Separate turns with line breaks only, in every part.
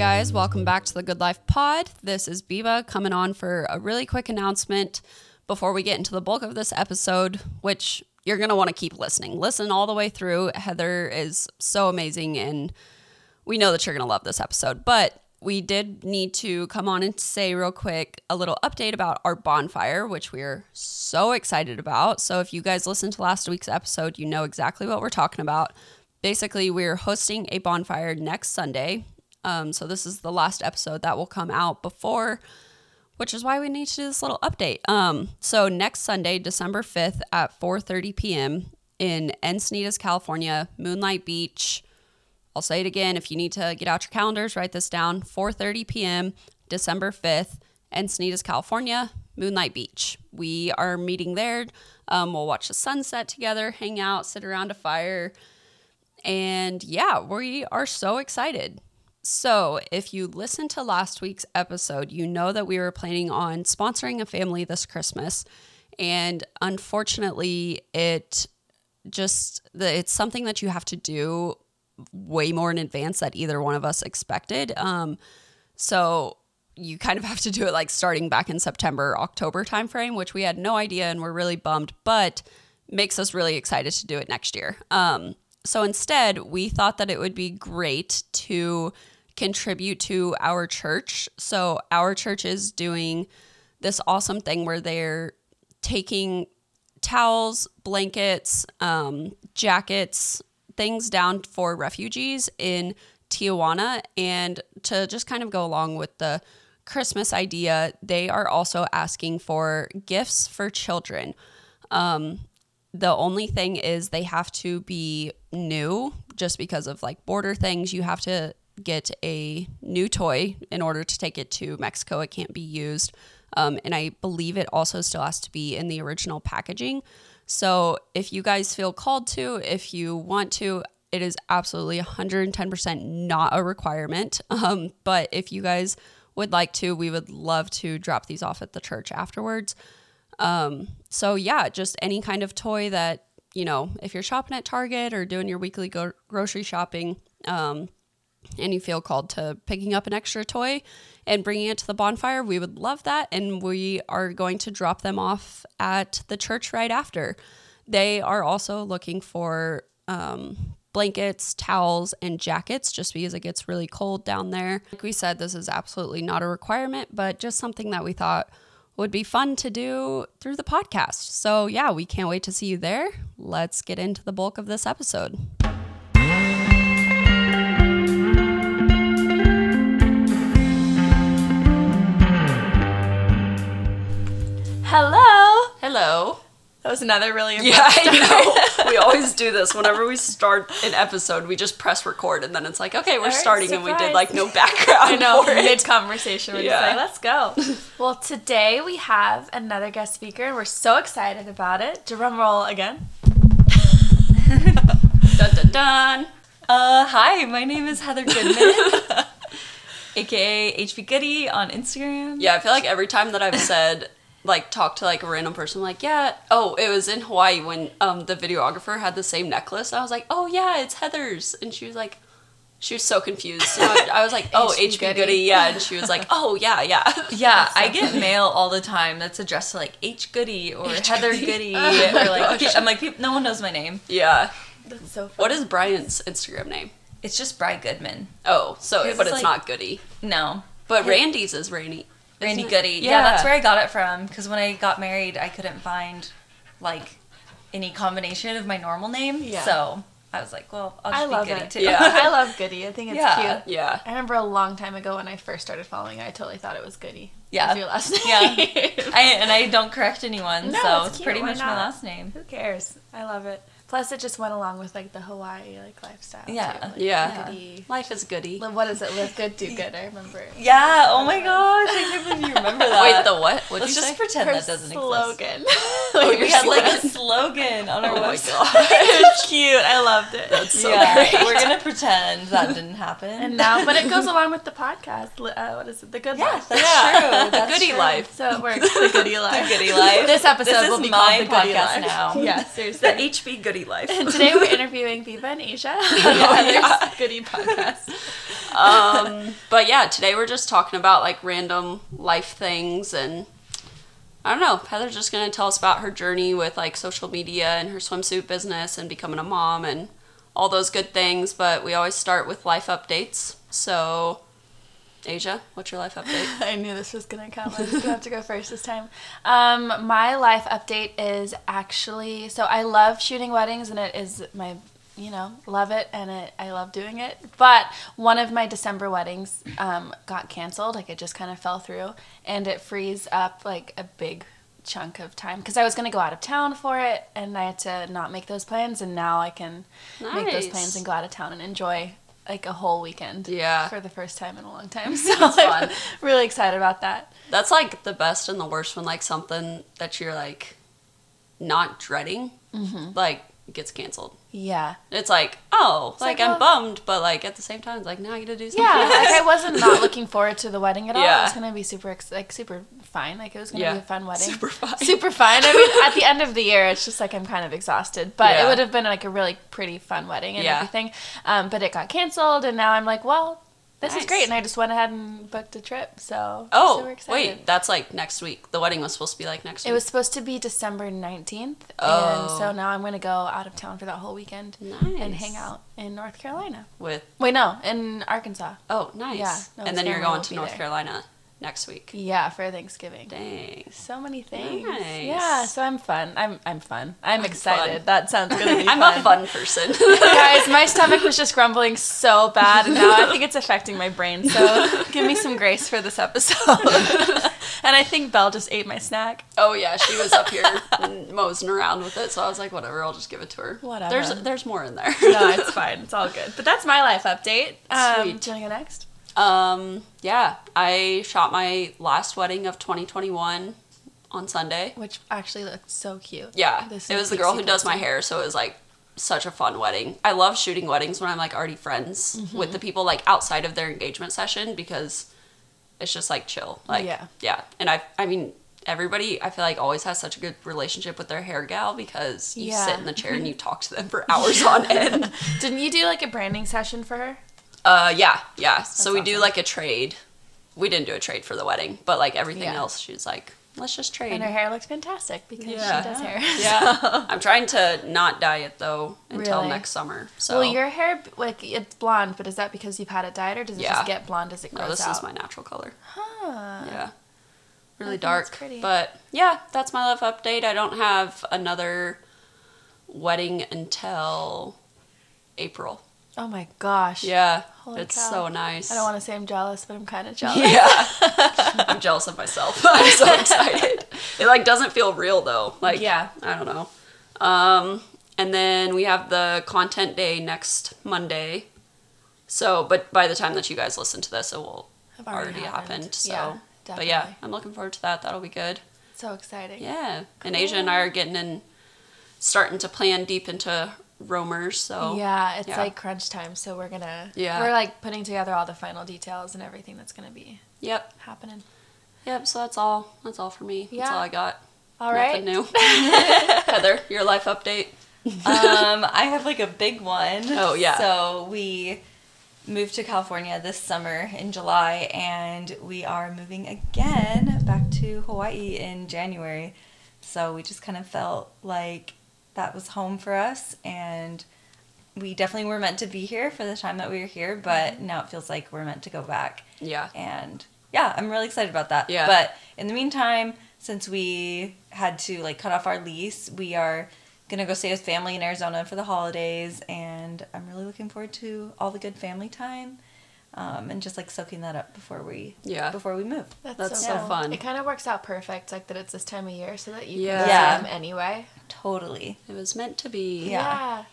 guys, welcome back to the Good Life Pod. This is Biba coming on for a really quick announcement before we get into the bulk of this episode, which you're going to want to keep listening. Listen all the way through. Heather is so amazing, and we know that you're going to love this episode. But we did need to come on and say real quick a little update about our bonfire, which we're so excited about. So if you guys listened to last week's episode, you know exactly what we're talking about. Basically, we're hosting a bonfire next Sunday. Um, so this is the last episode that will come out before, which is why we need to do this little update. Um, so next Sunday, December 5th at 4:30 p.m. in Encinitas, California, Moonlight Beach. I'll say it again. If you need to get out your calendars, write this down. 4:30 p.m. December 5th, Encinitas, California, Moonlight Beach. We are meeting there. Um, we'll watch the sunset together, hang out, sit around a fire, and yeah, we are so excited. So, if you listened to last week's episode, you know that we were planning on sponsoring a family this Christmas. And unfortunately, it just it's something that you have to do way more in advance that either one of us expected. Um, so you kind of have to do it like starting back in September, October timeframe, which we had no idea and we're really bummed, but makes us really excited to do it next year. Um, so instead, we thought that it would be great to contribute to our church. So our church is doing this awesome thing where they're taking towels, blankets, um, jackets, things down for refugees in Tijuana. And to just kind of go along with the Christmas idea, they are also asking for gifts for children. Um, the only thing is they have to be new just because of like border things. You have to get a new toy in order to take it to Mexico. It can't be used. Um, and I believe it also still has to be in the original packaging. So if you guys feel called to, if you want to, it is absolutely 110% not a requirement. Um, but if you guys would like to, we would love to drop these off at the church afterwards. Um, so yeah, just any kind of toy that, you know, if you're shopping at Target or doing your weekly go- grocery shopping, um, and you feel called to picking up an extra toy and bringing it to the bonfire, we would love that. And we are going to drop them off at the church right after. They are also looking for um, blankets, towels, and jackets just because it gets really cold down there. Like we said, this is absolutely not a requirement, but just something that we thought would be fun to do through the podcast. So, yeah, we can't wait to see you there. Let's get into the bulk of this episode.
Hello.
Hello.
That was another really
Yeah, I know. we always do this. Whenever we start an episode, we just press record and then it's like, okay, we're
right,
starting and we did like no background.
I know. Mid conversation, we're
Yeah.
just like, let's go. well, today we have another guest speaker, and we're so excited about it. Drum roll again.
Dun dun dun.
Uh, hi, my name is Heather Goodman, aka HB Goodie on Instagram.
Yeah, I feel like every time that I've said like talk to like a random person like yeah oh it was in hawaii when um the videographer had the same necklace i was like oh yeah it's heather's and she was like she was so confused so I, I was like oh
HB
hb
Goody.
goody yeah and she was like oh yeah yeah
Yeah, I get mail all the time that's addressed to like H Goody or
H.
Heather
Goody.
Goody
Oh
or like
gosh.
I'm like no one knows my name.
yeah
That's so fun.
what is bryant's instagram name
It's just Bry Goodman.
oh so but
is
it's
like-
not goody
No,
but randy's is rainy
Randy
isn't?
Goody. Yeah. that's where I got it from. Because when I got married, I couldn't find like any combination of my normal name.
Yeah.
So I was like, well, I'll just
I
be
love
Goody
it.
too.
Yeah.
I love Goody. I think it's
Yeah.
cute.
yeah
I remember a long time ago when I first started following, I totally thought it was Goody.
Yeah.
As your last name.
Yeah. I, and I don't correct anyone,
No,
so
it's
it's,
cute,
pretty
why
much my last name.
Who cares? I love it. Plus, it just went along with like the Hawaii like lifestyle.
Yeah.
Too. Like,
Yeah.
Goody.
life is goody
What is it? Live good, do good. I remember.
Yeah. Oh my gosh, I can't believe you remember that.
wait the what what'd
Let's
you
just
say
pretend
Her
that doesn't exist.
slogan.
Oh,
We
your
had like a
slogan.
slogan on our
oh my
website.
it's cute. I loved it.
that's so
yeah,
great
we're gonna pretend that didn't happen.
and now, but it goes along with the podcast. Uh, what is it? The good
yeah,
life.
that's
Yeah.
true. That's
goody
true.
life
So it works. The goody life.
The goody life.
This episode
This
will be
my
called the goody
podcast
life.
now.
Yeah,
the hb goody life
And today we're interviewing Biba and Aysia.
yeah.
Goody podcast.
um, but yeah, today we're just talking about like random life things and I don't know. Heather's just gonna tell us about her journey with like social media and her swimsuit business and becoming a mom and all those good things. But we always start with life updates. So, Aysia, what's your life update?
I knew this was gonna come. I was gonna have to go first this time. Um, my life update is actually so I love shooting weddings and it is my you know love it and it I love doing it. But one of my December weddings um, got canceled. Like it just kind of fell through, and it frees up like a big chunk of time because I was gonna go out of town for it and I had to not make those plans and now I can make those plans and go out of town and enjoy like a whole weekend
Yeah.
for the first time in a long time. So
That's
I'm
fun.
really excited about that.
That's like the best and the worst when like something that you're like not dreading mm-hmm. like gets canceled.
Yeah.
It's like, oh,
It's
like,
like,
I'm
well-
bummed, but like at the same time, it's like now I get to do something.
Yeah,
else.
like I wasn't not looking forward to the wedding at all. It
Yeah.
was gonna be super, like super fine. Like it was gonna
Yeah.
be a fun wedding.
Super fine.
Super fine. I mean, at the end of the year, it's just like I'm kind of exhausted, but
Yeah.
it would have been like a really pretty fun wedding and
Yeah.
everything. Um, but it got canceled, and now I'm like, well, this
Nice.
is great, and I just went ahead and booked a trip. So
Oh, wait, that's like next week. The wedding was supposed to be like next week.
It was supposed to be December 19th,
Oh.
and so now I'm going to go out of town for that whole weekend
nice.
and hang out in North Carolina.
with.
Wait, no, in Arkansas.
Oh, nice.
Yeah, no,
and then you're going to North
there.
Carolina next week.
Yeah, for Thanksgiving.
Dang.
So many things.
Nice.
Yeah, so I'm fun. I'm I'm fun. I'm,
I'm
excited.
fun.
That sounds gonna be
I'm
fun.
a fun person.
Guys, my stomach was just grumbling so bad, and now I think it's affecting my brain. So give me some grace for this episode. and I think Belle just ate my snack.
oh yeah, she was up here moseying around with it, so I was like, whatever, I'll just give it to her.
Whatever.
There's there's more in there.
No, it's fine. It's all good. But that's my life update. Um,
Sweet.
Do you want to go next?
Um, yeah, I shot my last wedding of 2021 on Sunday.
Which actually looked so cute.
Yeah,
The
it was the girl who does my hair, so it was like such a fun wedding. I love shooting weddings when I'm like already friends
Mm-hmm.
with the people like outside of their engagement session because it's just like chill. Like
Yeah.
yeah, and I I mean everybody I feel like always has such a good relationship with their hair gal because you
Yeah.
sit in the chair and you talk to them for hours on end.
Didn't you do like a branding session for her?
Uh, yeah, yeah. so we do like a trade. We didn't do a trade for the wedding, but like everything
Yeah.
else, she's like, let's just trade.
And her hair looks fantastic because
Yeah.
she does hair.
yeah, I'm trying to not dye it though until
Really?
next summer. So
Well, your hair, like, it's blonde, but is that because you've had it dyed or does it
Yeah.
just get blonde as it grows
no, this
out?
is my natural color.
Huh.
Yeah, really dark.
pretty.
But yeah, that's my love update. I don't have another wedding until April.
Oh my gosh.
Yeah,
Holy
it's
cow.
so nice.
I don't want to say I'm jealous, but I'm kind of jealous.
Yeah. I'm jealous of myself. I'm so excited. It like doesn't feel real though. Like
Yeah.
I don't know. Um and then we have the content day next Monday. So, but by the time that you guys listen to this, it will
Have
already, happened. So,
Yeah,
but yeah. I'm looking forward to that. That'll be good.
So exciting.
Yeah. And Aysia and I are getting in, starting to plan deep into roamers. So
Yeah, it's
yeah.
like crunch time, so we're gonna
Yeah.
we're like putting together all the final details and everything that's gonna be
Yep.
happening.
Yep. So that's all. That's all for me. That's all I got.
All right.
Nothing new. Heather, your life update.
um, I have like a big one.
Oh, yeah.
So we moved to California this summer in July, and we are moving again back to Hawaii in January. So we just kind of felt like that was home for us, and we definitely were meant to be here for the time that we were here. But mm-hmm. now it feels like we're meant to go back
Yeah.
and yeah, I'm really excited about that.
Yeah.
But in the meantime, since we had to like cut off our lease, we are gonna go stay with family in Arizona for the holidays, and I'm really looking forward to all the good family time, um, and just like soaking that up before we
Yeah.
before we move.
That's so fun.
It kind of works out perfect, like that it's this time of year, so that you
Yeah.
can
Yeah.
see them anyway.
Totally.
It was meant to be.
Yeah.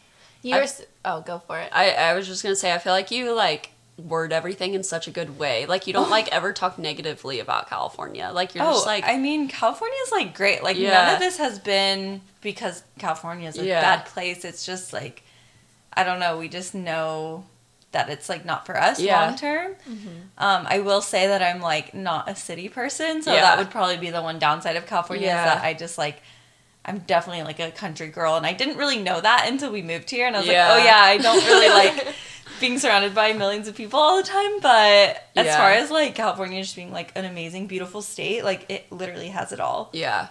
You
I-
were oh, go for it.
I, I was just gonna say I feel like you like word everything in such a good way. Like you don't like ever talk negatively about California. Like you're
oh,
just like
I mean, California is like great. Like none of this has been because California is a
Yeah.
bad place. It's just like I don't know. We just know that it's like not for us
Yeah.
long term. Um, I will say that I'm like not a city person, so
Yeah.
that would probably be the one downside of California
Yeah.
is that I just like. I'm definitely like a country girl, and I didn't really know that until we moved here, and I was
Yeah.
like, oh yeah, I don't really like being surrounded by millions of people all the time, but as far as like California just being like an amazing, beautiful state, like it literally has it all.
Yeah.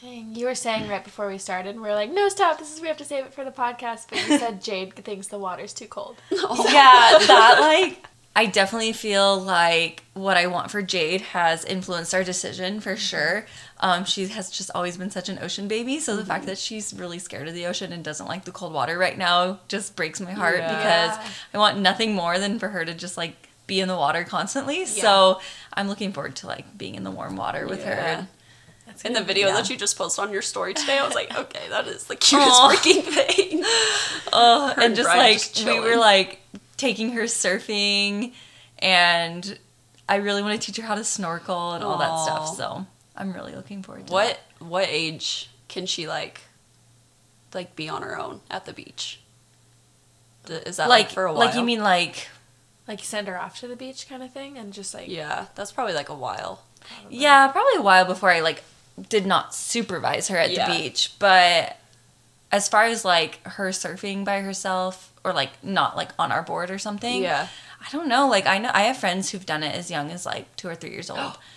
Dang, you were saying right before we started, we are like, no, stop, this is, we have to save it for the podcast. But you said Jade thinks the water's too cold. Oh.
yeah, that like I definitely feel like what I want for Jade has influenced our decision for sure. Um, she has just always been such an ocean baby, so the fact that she's really scared of the ocean and doesn't like the cold water right now just breaks my heart
Yeah.
because I want nothing more than for her to just like be in the water constantly. So I'm looking forward to like being in the warm water with
Yeah.
her.
That's
In the video
Yeah.
that you just posted on your story today, I was like, okay, that is the cutest
Aw.
freaking thing.
Oh,
Her
and
and
just
Bryant
like
just
we were like taking her surfing, and I really want to teach her how to snorkel and all that stuff. So I'm really looking forward to
What what age can she like like be on her own at the beach? Is that
that.
like,
like
for a while?
like you mean like
Like send her off to the beach kind of thing and just like,
Yeah, that's probably like a while.
yeah probably a while before I like did not supervise her at
Yeah.
the beach, but as far as like her surfing by herself or like not like on our board or something,
Yeah.
I don't know. Like I know I have friends who've done it as young as like two or three years old.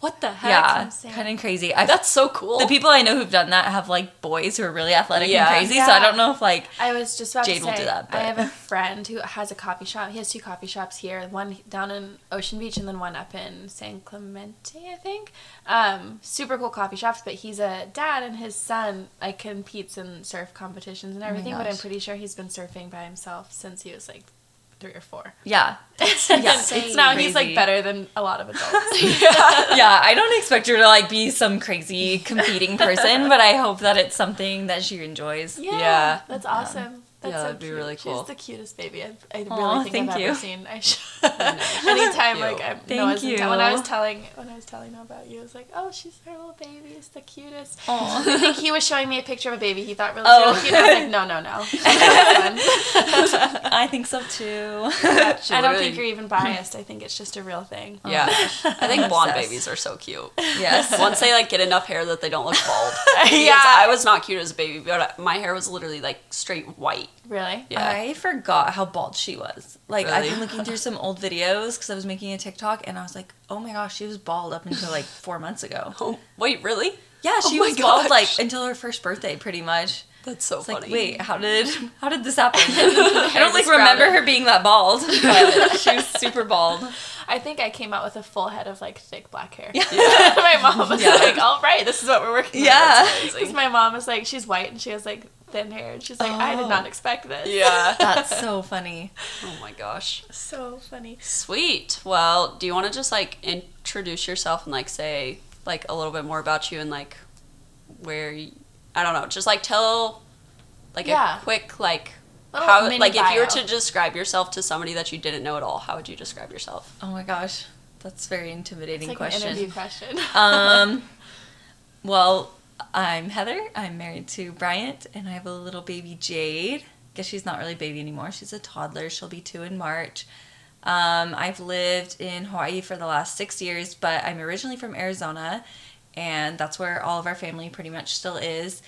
What the heck?
yeah, kind of crazy. I
That's so cool.
the people I know who've done that have like boys who are really athletic
Yeah.
and crazy. So I don't know if like
I was just about
Jade
to
will do that,
I have a friend who has a coffee shop. He has two coffee shops here, one down in Ocean Beach and then one up in San Clemente, I think. Um, super cool coffee shops, but he's a dad and his son like competes in surf competitions and everything. but I'm pretty sure he's been surfing by himself since he was like three or four.
yeah,
yeah,
it's
it's now he's like better than a lot of adults.
yeah. I don't expect her to like be some crazy competing person, but I hope that it's something that she enjoys.
Yeah,
Yeah.
that's awesome. That's
Yeah,
so
that'd be
cute.
really cool.
She's the cutest baby I've, I really
Aw,
think
thank
I've
you.
ever seen. I should. Anytime, like I
Thank
Noah's in town- when I was
you.
telling when I was telling him about you, I was like, "Oh, she's her little baby. It's the cutest."
Aw.
I think he was showing me a picture of a baby he thought really,
Oh.
really cute. I was like, "No, no, no."
I think so too.
She
I don't
literally-
think you're even biased. I think it's just a real thing.
Oh yeah, I think
I'm
blonde babies are so cute.
yes.
Once they like get enough hair that they don't look bald.
Yeah.
I was not cute as a baby, but my hair was literally like straight white.
Really?
Yeah.
I forgot how bald she was. Like I've been looking through some old videos because I was making a TikTok and I was like, oh my gosh, she was bald up until like four months ago.
Oh, wait, really?
Yeah,
Oh
she
my
was bald like until her first birthday, pretty much.
That's so
It's
funny.
like, wait, how did how did this happen? I don't like remember her being that bald, but she was super bald.
I think I came out with a full head of like thick black hair.
Yeah.
my mom was
Yeah.
like, "All right, this is what we're working with."
Yeah.
Because my mom is like, she's white and she has like thin hair, and she's like, I did
Oh.
not expect this.
Yeah.
That's so funny.
Oh my gosh.
So funny.
Sweet. Well, do you want to just like introduce yourself and like say like a little bit more about you and like where you, I don't know, just like tell like
Yeah.
a quick like
Little
how
mini
like if you were to describe yourself to somebody that you didn't know at all, how would you describe yourself?
Oh my gosh, that's a very
It's
intimidating
like an
question.
interview question.
um, well, I'm Heather. I'm married to Bryant, and I have a little baby Jade. I Guess she's not really a baby anymore. She's a toddler. She'll be two in March. Um, I've lived in Hawaii for the last six years, but I'm originally from Arizona, and that's where all of our family pretty much still is.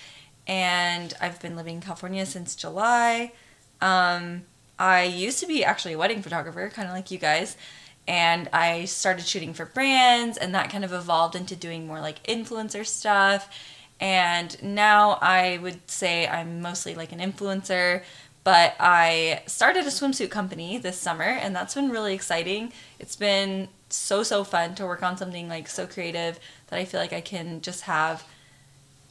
And I've been living in California since July. Um, I used to be actually a wedding photographer, kind of like you guys, and I started shooting for brands, and that kind of evolved into doing more like influencer stuff. And now I would say I'm mostly like an influencer, but I started a swimsuit company this summer, and that's been really exciting. It's been so, so fun to work on something like so creative that I feel like I can just have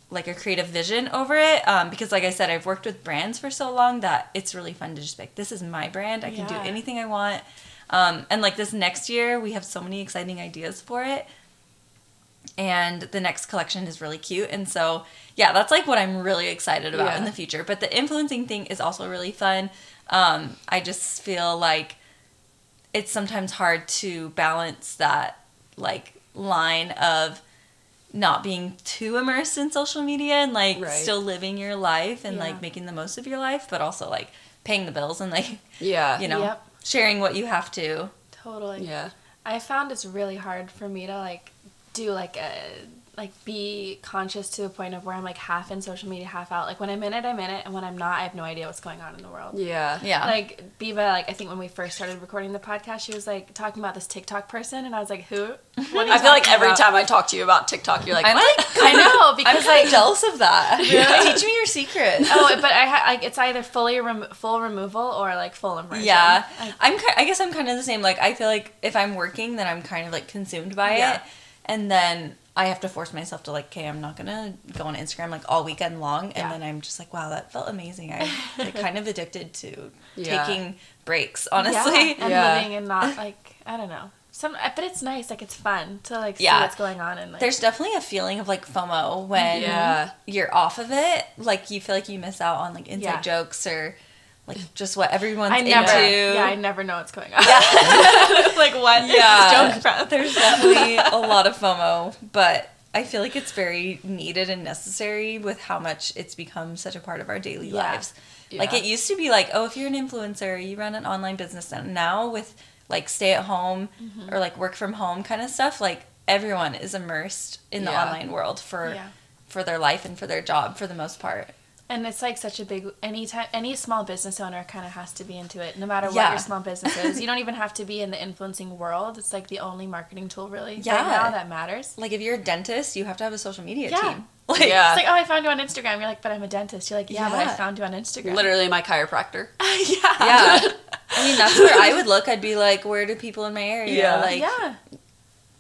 like a creative vision over it um, because like i said i've worked with brands for so long that it's really fun to just be like this is my brand. I can
Yeah.
do anything i want. Um, and like this next year we have so many exciting ideas for it. And the next collection is really cute. And so yeah that's like what i'm really excited about in the future. But the influencing thing is also really fun. Um, i just feel like it's sometimes hard to balance that like line of not being too immersed in social media and like
Right.
still living your life and
Yeah.
like making the most of your life but also like paying the bills and like
Yeah.
you know
Yep.
sharing what you have to
Totally.
Yeah.
I found it's really hard for me to like do like a like be conscious to a point of where I'm like half in social media, half out. Like when I'm in it, I'm in it, and when I'm not, I have no idea what's going on in the world.
Yeah.
Yeah.
Like Biba, like I think when we first started recording the podcast, she was like talking about this TikTok person, and I was like, "Who?" What are you
I feel like every
about?
time I talk to you about TikTok, you're like,
I'm
what?
like,
I know because I'm
kind
like
of jealous of that. Teach me your secret.
oh, but I ha- like it's either fully remo- full removal or like full immersion.
Yeah,
Like,
I'm. ki- I guess I'm kind of the same. Like I feel like if I'm working, then I'm kind of like consumed by
Yeah.
it, and then I have to force myself to like, okay, I'm not gonna go on Instagram like all weekend long, and
Yeah.
then I'm just like, wow, that felt amazing. I'm like, kind of addicted to
Yeah.
taking breaks. Honestly,
yeah, and
Yeah.
living and not like I don't know. Some, but it's nice. Like it's fun to like see what's going on and like.
there's definitely a feeling of like FOMO when
Yeah.
you're off of it. Like you feel like you miss out on like inside
Yeah.
jokes or like just what everyone's
I never,
into.
yeah, I never know what's going on.
Yeah.
like what? is
Yeah.
joke from?
There's definitely a lot of FOMO, but I feel like it's very needed and necessary with how much it's become such a part of our daily
Yeah.
lives. Like it used to be like, oh, if you're an influencer, you run an online business. And now with like stay at home
Mm-hmm.
or like work from home kind of stuff, like everyone is immersed in the online world for
Yeah.
for their life and for their job for the most part.
And it's like such a big any time any small business owner kind of has to be into it, no matter what your small business is. You don't even have to be in the influencing world. It's like the only marketing tool really
Yeah.
right now that matters.
Like if you're a dentist, you have to have a social media
Yeah.
team. Like,
Yeah.
It's like, oh, I found you on Instagram. You're like, but I'm a dentist. You're like, yeah, but I found you on Instagram.
Literally my chiropractor.
yeah.
Yeah. I mean, that's where I would look. I'd be like, where do people in my area?
Yeah.
Like,
yeah.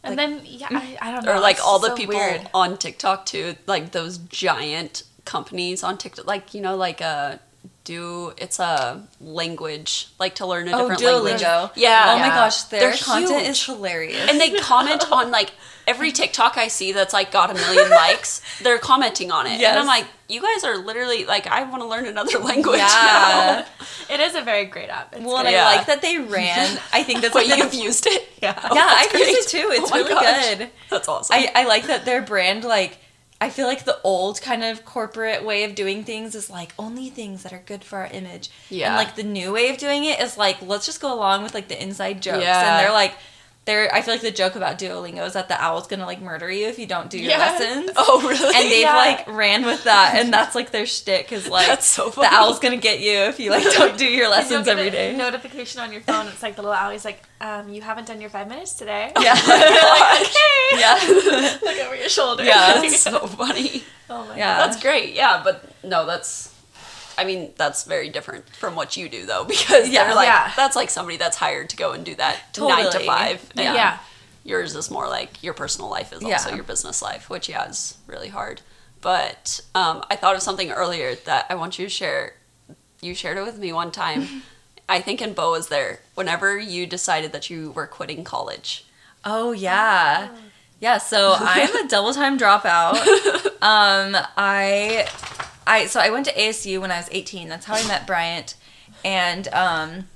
And
like-
then yeah, I, I don't know.
or like all the
so
people
weird.
on TikTok too, like those giant companies on TikTok, like you know, like uh, do it's a language like to learn a
Oh,
different language.
Duolingo.
Yeah.
Oh my gosh, their
They're
content
huge.
is hilarious.
And they comment on like every TikTok I see that's like got a million likes. They're commenting on it, and I'm like, you guys are literally like, I want to learn another language
yeah.
now.
It is a very great app. It's
Well, and.
Yeah.
I like that they ran. I think that's
But
like
you've used it, yeah.
yeah,
that's
I've used it too. It's
Oh
really
gosh.
good.
That's awesome.
I, I like that their brand like I feel like the old kind of corporate way of doing things is like only things that are good for our image.
Yeah.
And like the new way of doing it is like let's just go along with like the inside jokes.
Yeah.
And they're like they're I feel like the joke about Duolingo is that the owl's gonna like murder you if you don't do your
Yeah.
lessons.
oh really?
And they've
Yeah.
like ran with that and that's like their shtick is like
That's so
the owl's gonna get you if you like don't do your lessons
get
every
a
day.
Notification on your phone. It's like the little owl. He's like, um, you haven't done your five minutes today.
Yeah.
like, okay.
yeah.
Look over your shoulder.
Yeah.
that's so funny.
oh my
Yeah.
That's great. Yeah, but no, that's. I mean, that's very different from what you do, though, because
Yeah,
they're like
yeah.
that's like somebody that's hired to go and do that nine to five. and
Yeah.
Yeah.
Yours is more like your personal life is also your business life, which yeah is really hard. But um, I thought of something earlier that I want you to share. You shared it with me one time. I think in Bo was there. Whenever you decided that you were quitting college.
Oh yeah. Yeah, so I'm a double time dropout. Um I I so I went to ASU when I was 18. That's how I met Bryant. And um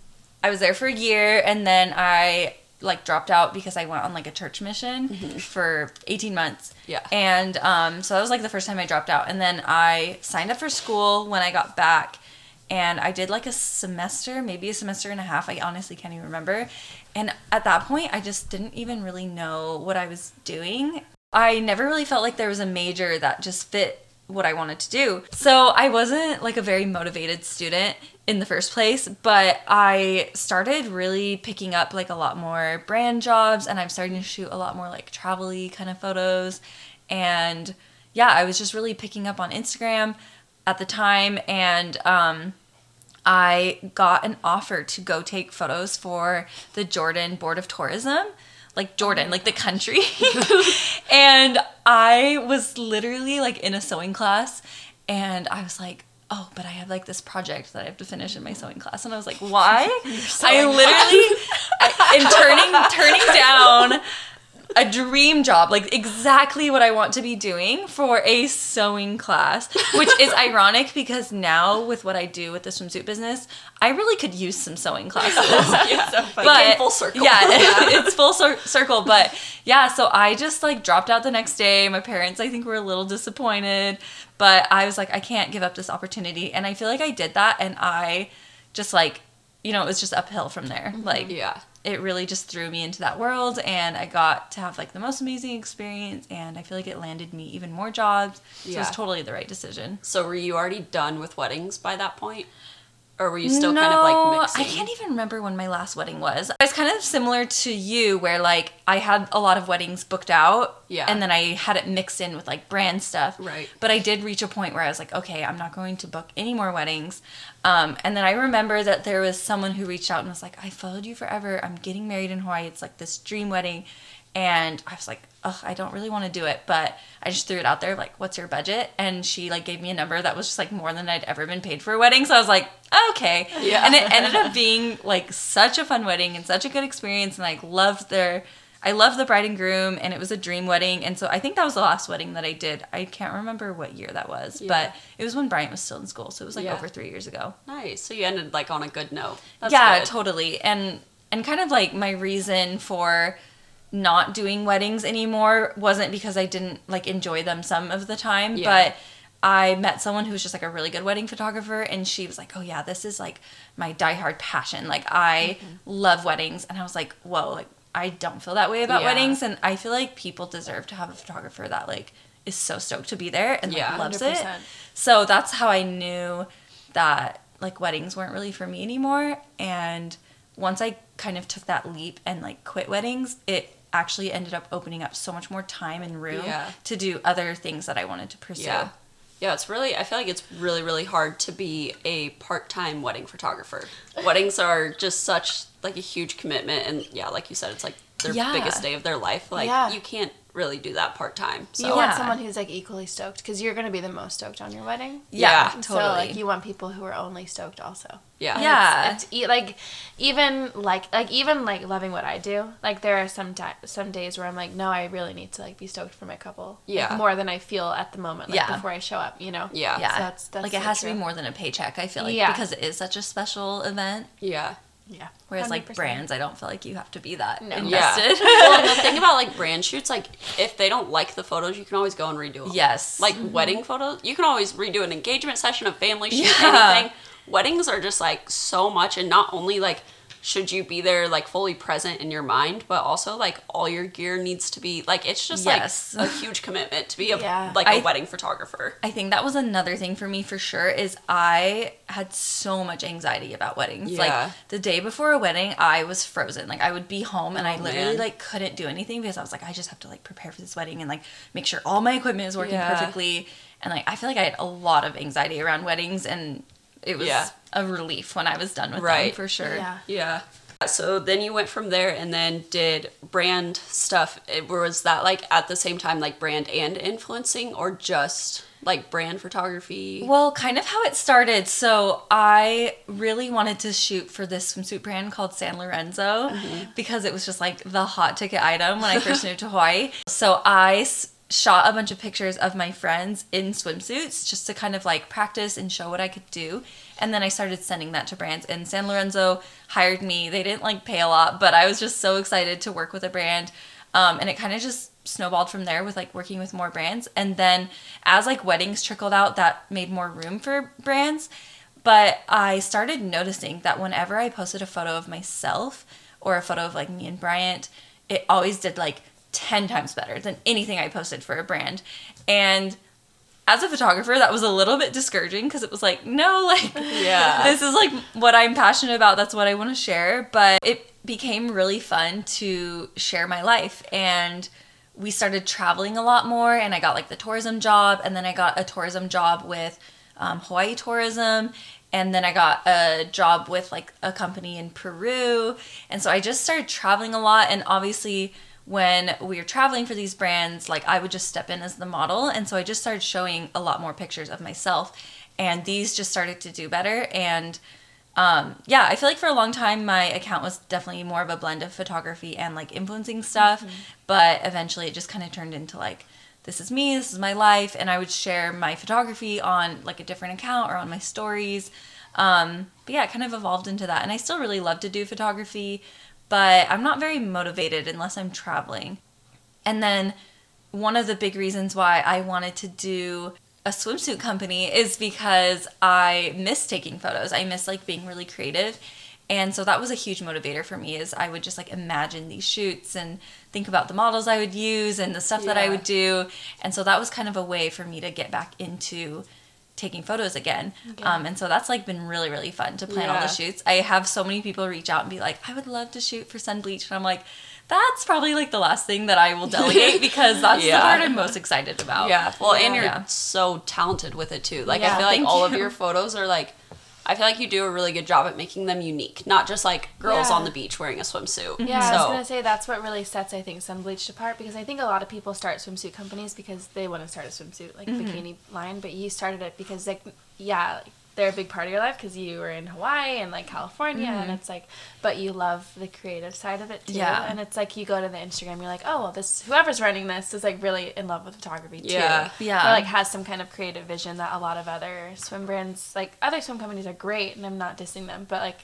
I was there for a year and then I like dropped out because I went on like a church mission for 18 months.
Yeah.
And um so that was like the first time I dropped out and then I signed up for school when I got back and I did like a semester, maybe a semester and a half. I honestly can't even remember. And at that point, I just didn't even really know what I was doing. I never really felt like there was a major that just fit what I wanted to do. So I wasn't like a very motivated student in the first place, but I started really picking up like a lot more brand jobs and I'm starting to shoot a lot more like travel kind of photos. And yeah, I was just really picking up on Instagram at the time and um I got an offer to go take photos for the Jordan Board of Tourism, like Jordan, like the country. and I was literally like in a sewing class and I was like, oh, but I have like this project that I have to finish in my sewing class. And I was like, why? I literally I, am turning turning down a dream job, like exactly what I want to be doing for a sewing class, which is ironic because now with what I do with the swimsuit business, I really could use some sewing classes.
yeah,
so
but full circle.
Yeah, it's full cir- circle. But yeah, so I just like dropped out the next day. My parents, I think, were a little disappointed, but I was like, I can't give up this opportunity. And I feel like I did that. And I just like, you know, it was just uphill from there. Mm-hmm. Like,
yeah.
It really just threw me into that world and I got to have like the most amazing experience and I feel like it landed me even more jobs. So it was totally the right decision.
So were you already done with weddings by that point? Or were you still kind of like mixing?
I can't even remember when my last wedding was. It's kind of similar to you, where like I had a lot of weddings booked out,
Yeah.
and then I had it mixed in with like brand stuff,
Right.
But I did reach a point where I was like, okay, I'm not going to book any more weddings. Um, and then I remember that there was someone who reached out and was like, I followed you forever. I'm getting married in Hawaii. It's like this dream wedding, and I was like, oh, I don't really want to do it, but I just threw it out there, like, what's your budget? And she like gave me a number that was just like more than I'd ever been paid for a wedding. So I was like, okay.
Yeah.
And it ended up being like such a fun wedding and such a good experience. And like loved their, I loved the bride and groom and it was a dream wedding. And so I think that was the last wedding that I did. I can't remember what year that was,
Yeah.
but it was when Bryant was still in school. So it was like
Yeah.
over three years ago.
Nice. So you ended like on a good note. That's
yeah,
good.
totally. And and kind of like my reason for not doing weddings anymore wasn't because I didn't like enjoy them some of the time,
Yeah.
but I met someone who was just like a really good wedding photographer and she was like, "Oh yeah, this is like my diehard passion. Like I
Mm-hmm.
love weddings." And I was like, "Whoa, like I don't feel that way about
Yeah.
weddings and I feel like people deserve to have a photographer that like is so stoked to be there and like
Yeah.
loves it."
100%.
So that's how I knew that like weddings weren't really for me anymore. And once I kind of took that leap and like quit weddings, it actually ended up opening up so much more time and room
Yeah.
to do other things that I wanted to pursue.
Yeah. Yeah, it's really, I feel like it's really, really hard to be a part time wedding photographer. Weddings are just such like a huge commitment. And yeah, like you said, it's like their
Yeah.
biggest day of their life. Like,
Yeah.
you can't really do that part time. So,
you want
Yeah.
someone who's like equally stoked because you're gonna be the most stoked on your wedding.
Yeah,
Yeah.
So
totally.
like you want people who are only stoked also.
yeah.
And
Yeah.
It's, it's e- like even like like even like loving what I do. Like there are some ti some days where I'm like, no, I really need to like be stoked for my couple. like,
Yeah.
more than I feel at the moment. Like
Yeah.
before I show up. You know.
Yeah.
yeah.
So that's- that's
like it
so
has to be more than a paycheck, I feel like,
Yeah.
because it is such a special event.
Yeah.
Yeah.
Whereas like
100%.
brands, I don't feel like you have to be that
No.
Yeah.
invested.
well, the thing about like brand shoots, like if they don't like the photos, you can always go and redo them.
yes.
Like mm-hmm. wedding photos, you can always redo an engagement session, a family shoot,
Yeah.
anything. Weddings are just like so much, and not only like should you be there like fully present in your mind, but also like all your gear needs to be like it's just
Yes.
like a huge commitment to be a
Yeah.
like a
I-
wedding photographer.
I think that was another thing for me for sure is I had so much anxiety about weddings.
Yeah.
Like the day before a wedding, I was frozen. Like I would be home and I
Oh,
literally
man.
like couldn't do anything because I was like I just have to like prepare for this wedding and like make sure all my equipment is working
Yeah.
perfectly. And like I feel like I had a lot of anxiety around weddings and it was
Yeah.
a relief when I was done with
Right.
them for sure.
Yeah.
Yeah. So then you went from there and then did brand stuff. It- Was that like at the same time like brand and influencing or just like brand photography?
Well, kind of how it started. So I really wanted to shoot for this swimsuit brand called San Lorenzo mm-hmm. because it was just like the hot ticket item when I first moved to Hawaii. So I s- shot a bunch of pictures of my friends in swimsuits just to kind of like practice and show what I could do. And then I started sending that to brands and San Lorenzo hired me. They didn't like pay a lot, but I was just so excited to work with a brand. Um, and it kind of just snowballed from there with like working with more brands and then as like weddings trickled out that made more room for brands but i started noticing that whenever i posted a photo of myself or a photo of like me and bryant it always did like 10 times better than anything i posted for a brand. And as a photographer that was a little bit discouraging because it was like no like
Yeah.
this is like what i'm passionate about. That's what i want to share. But it became really fun to share my life. And we started traveling a lot more and i got like the tourism job and then i got a tourism job with um, hawaii tourism and then i got a job with like a company in peru. And so i just started traveling a lot and obviously when we were traveling for these brands like i would just step in as the model. And so i just started showing a lot more pictures of myself. And these just started to do better. And um, yeah, I feel like for a long time my account was definitely more of a blend of photography and like influencing stuff, but eventually it just kind of turned into like this is me, this is my life, and I would share my photography on like a different account or on my stories. Um, but yeah, it kind of evolved into that, and I still really love to do photography, but I'm not very motivated unless I'm traveling. And then one of the big reasons why I wanted to do a swimsuit company is because I miss taking photos. I miss like being really creative. And so that was a huge motivator for me is I would just like imagine these shoots and think about the models I would use and the stuff that I would do. And so that was kind of a way for me to get back into taking photos again. Um, and so that's like been really, really fun to plan all the shoots. I have so many people reach out and be like, I would love to shoot for Sun Bleach. And I'm like, that's probably like the last thing that I will delegate because that's
Yeah.
the part I'm most excited about.
Yeah. Well, and you're
Yeah.
so talented with it too. Like I feel like all of your photos are like I feel like you do a really good job at making them unique, not just like girls
Yeah.
on the beach wearing a swimsuit.
Yeah, I was gonna say that's what really sets I think Sunbleached apart because I think a lot of people start swimsuit companies because they want to start a swimsuit like
Mm-hmm.
bikini line, but you started it because like yeah, like, they're a big part of your life because you were in Hawaii and like California and it's like, but you love the creative side of it too,
Mm-hmm. Yeah.
and it's like you go to the Instagram, you're like, oh well, this whoever's running this is like really in love with photography too,
Yeah.
Yeah.
or like has some kind of creative vision that a lot of other swim brands, like other swim companies, are great, and I'm not dissing them, but like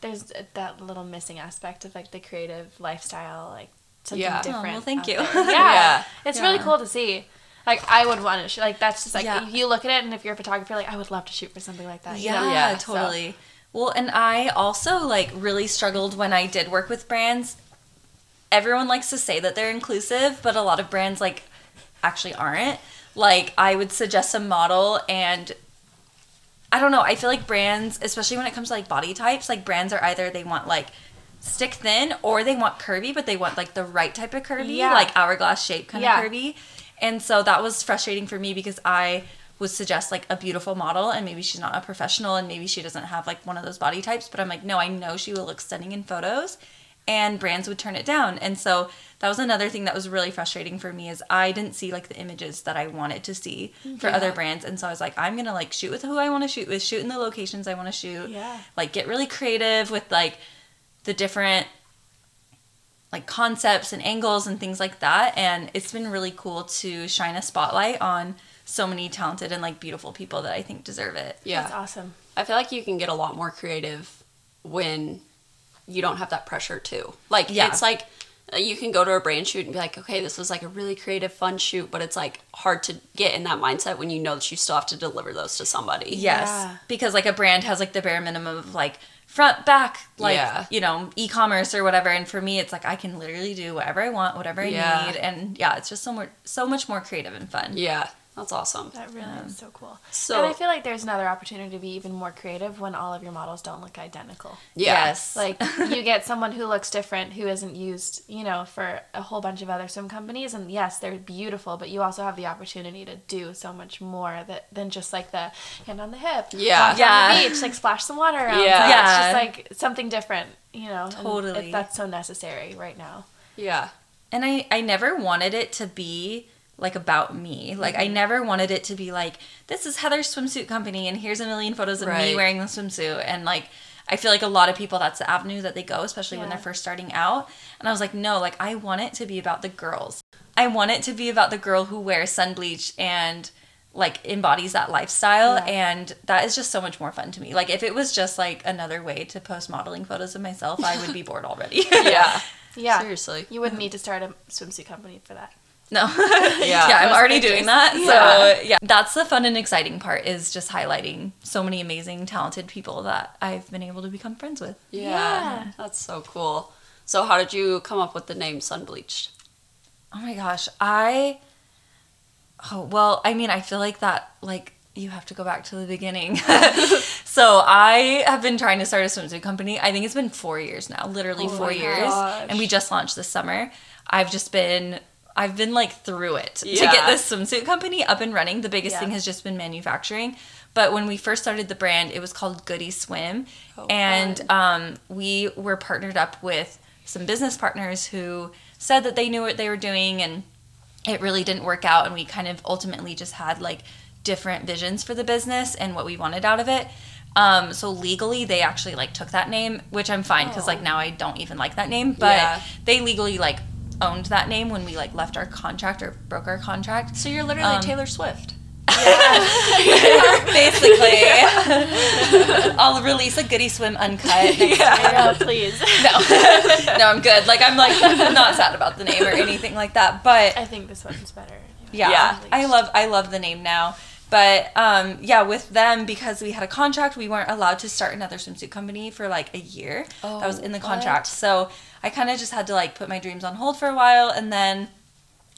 there's that little missing aspect of like the creative lifestyle, like something
Yeah. Oh,
different.
well, thank you.
Yeah.
Yeah.
it's really cool to see. Like I would want to shoot. Like that's just like
Yeah.
you look at it, and if you're a photographer, like I would love to shoot for something like that. you
Yeah,
know?
Yeah,
So-
totally. Well, and I also like really struggled when I did work with brands. Everyone likes to say that they're inclusive, but a lot of brands like actually aren't. Like I would suggest a model and I don't know, I feel like brands, especially when it comes to like body types, like brands are either they want like stick thin or they want curvy, but they want like the right type of curvy,
Yeah.
like hourglass shape kind
Yeah.
of curvy. And so that was frustrating for me because I would suggest like a beautiful model and maybe she's not a professional and maybe she doesn't have like one of those body types, but I'm like, no, I know she will look stunning in photos and brands would turn it down. And so that was another thing that was really frustrating for me is I didn't see like the images that I wanted to see mm, for other brands. And so I was like, I'm gonna like shoot with who I want to shoot with, shoot in the locations I want to shoot.
Yeah.
Like get really creative with like the different like concepts and angles and things like that. And it's been really cool to shine a spotlight on so many talented and like beautiful people that I think deserve it.
yeah.
that's awesome.
I feel like you can get a lot more creative when you don't have that pressure too. Like
Yeah.
it's like uh, you can go to a brand shoot and be like, okay, this was like a really creative, fun shoot, but it's like hard to get in that mindset when you know that you still have to deliver those to somebody.
Yes.
Yeah.
Because like a brand has like the bare minimum of like front, back, like,
Yeah.
you know, e commerce or whatever. And for me, it's like I can literally do whatever I want, whatever I
Yeah.
need. And yeah, it's just so more, so much more creative and fun.
Yeah, that's awesome.
That really is so cool.
So-
and I feel like there's another opportunity to be even more creative when all of your models don't look identical.
Yeah.
Yes.
Like you get someone who looks different who isn't used, you know, for a whole bunch of other swim companies and yes, they're beautiful, but you also have the opportunity to do so much more that than just like the hand on the hip.
Yeah.
walk
Yeah.
On the beach, like splash some water around.
Yeah.
Like,
Yeah.
It's just like something different, you know. and
Totally.
If that's so necessary right now.
Yeah.
and I, I never wanted it to be like about me. Like
Mm-hmm.
I never wanted it to be like this is Heather's swimsuit company and here's a million photos of me wearing the swimsuit and like I feel like a lot of people that's the avenue that they go especially when they're first starting out. And I was like no, like I want it to be about the girls. I want it to be about the girl who wears sun bleach and like embodies that lifestyle
Yeah.
and that is just so much more fun to me. Like if it was just like another way to post modeling photos of myself, I would be bored already.
Yeah.
Yeah.
Seriously.
You wouldn't need to start a swimsuit company for that.
No.
Yeah.
yeah, I'm already
pictures.
doing that.
Yeah.
So, yeah. That's the fun and exciting part is just highlighting so many amazing, talented people that I've been able to become friends with.
Yeah.
Yeah.
That's so cool. So how did you come up with the name Sunbleached?
Oh my gosh. I Oh, well, I mean, I feel like that like you have to go back to the beginning. so I have been trying to start a swimsuit company. I think it's been four years now, literally
Oh
four years,
gosh.
and we just launched this summer. I've just been, I've been like through it to get this swimsuit company up and running. The biggest
Yeah.
thing has just been manufacturing. But when we first started the brand, it was called Goody Swim,
Oh,
and um, we were partnered up with some business partners who said that they knew what they were doing and it really didn't work out and we kind of ultimately just had like different visions for the business and what we wanted out of it um, so legally they actually like took that name which i'm fine because like now i don't even like that name but
Yeah.
they legally like owned that name when we like left our contract or broke our contract
So you're literally
Um,
Taylor Swift.
basically i'll release a goody swim uncut next
Yeah, please.
no no i'm good like i'm like not sad about the name or anything like that but
I think this one's better.
yeah,
Yeah.
i love i love the name now But um, yeah, with them because we had a contract, we weren't allowed to start another swimsuit company for like a year. that was
Oh,
in the
what?
contract. So I kind of just had to like put my dreams on hold for a while, and then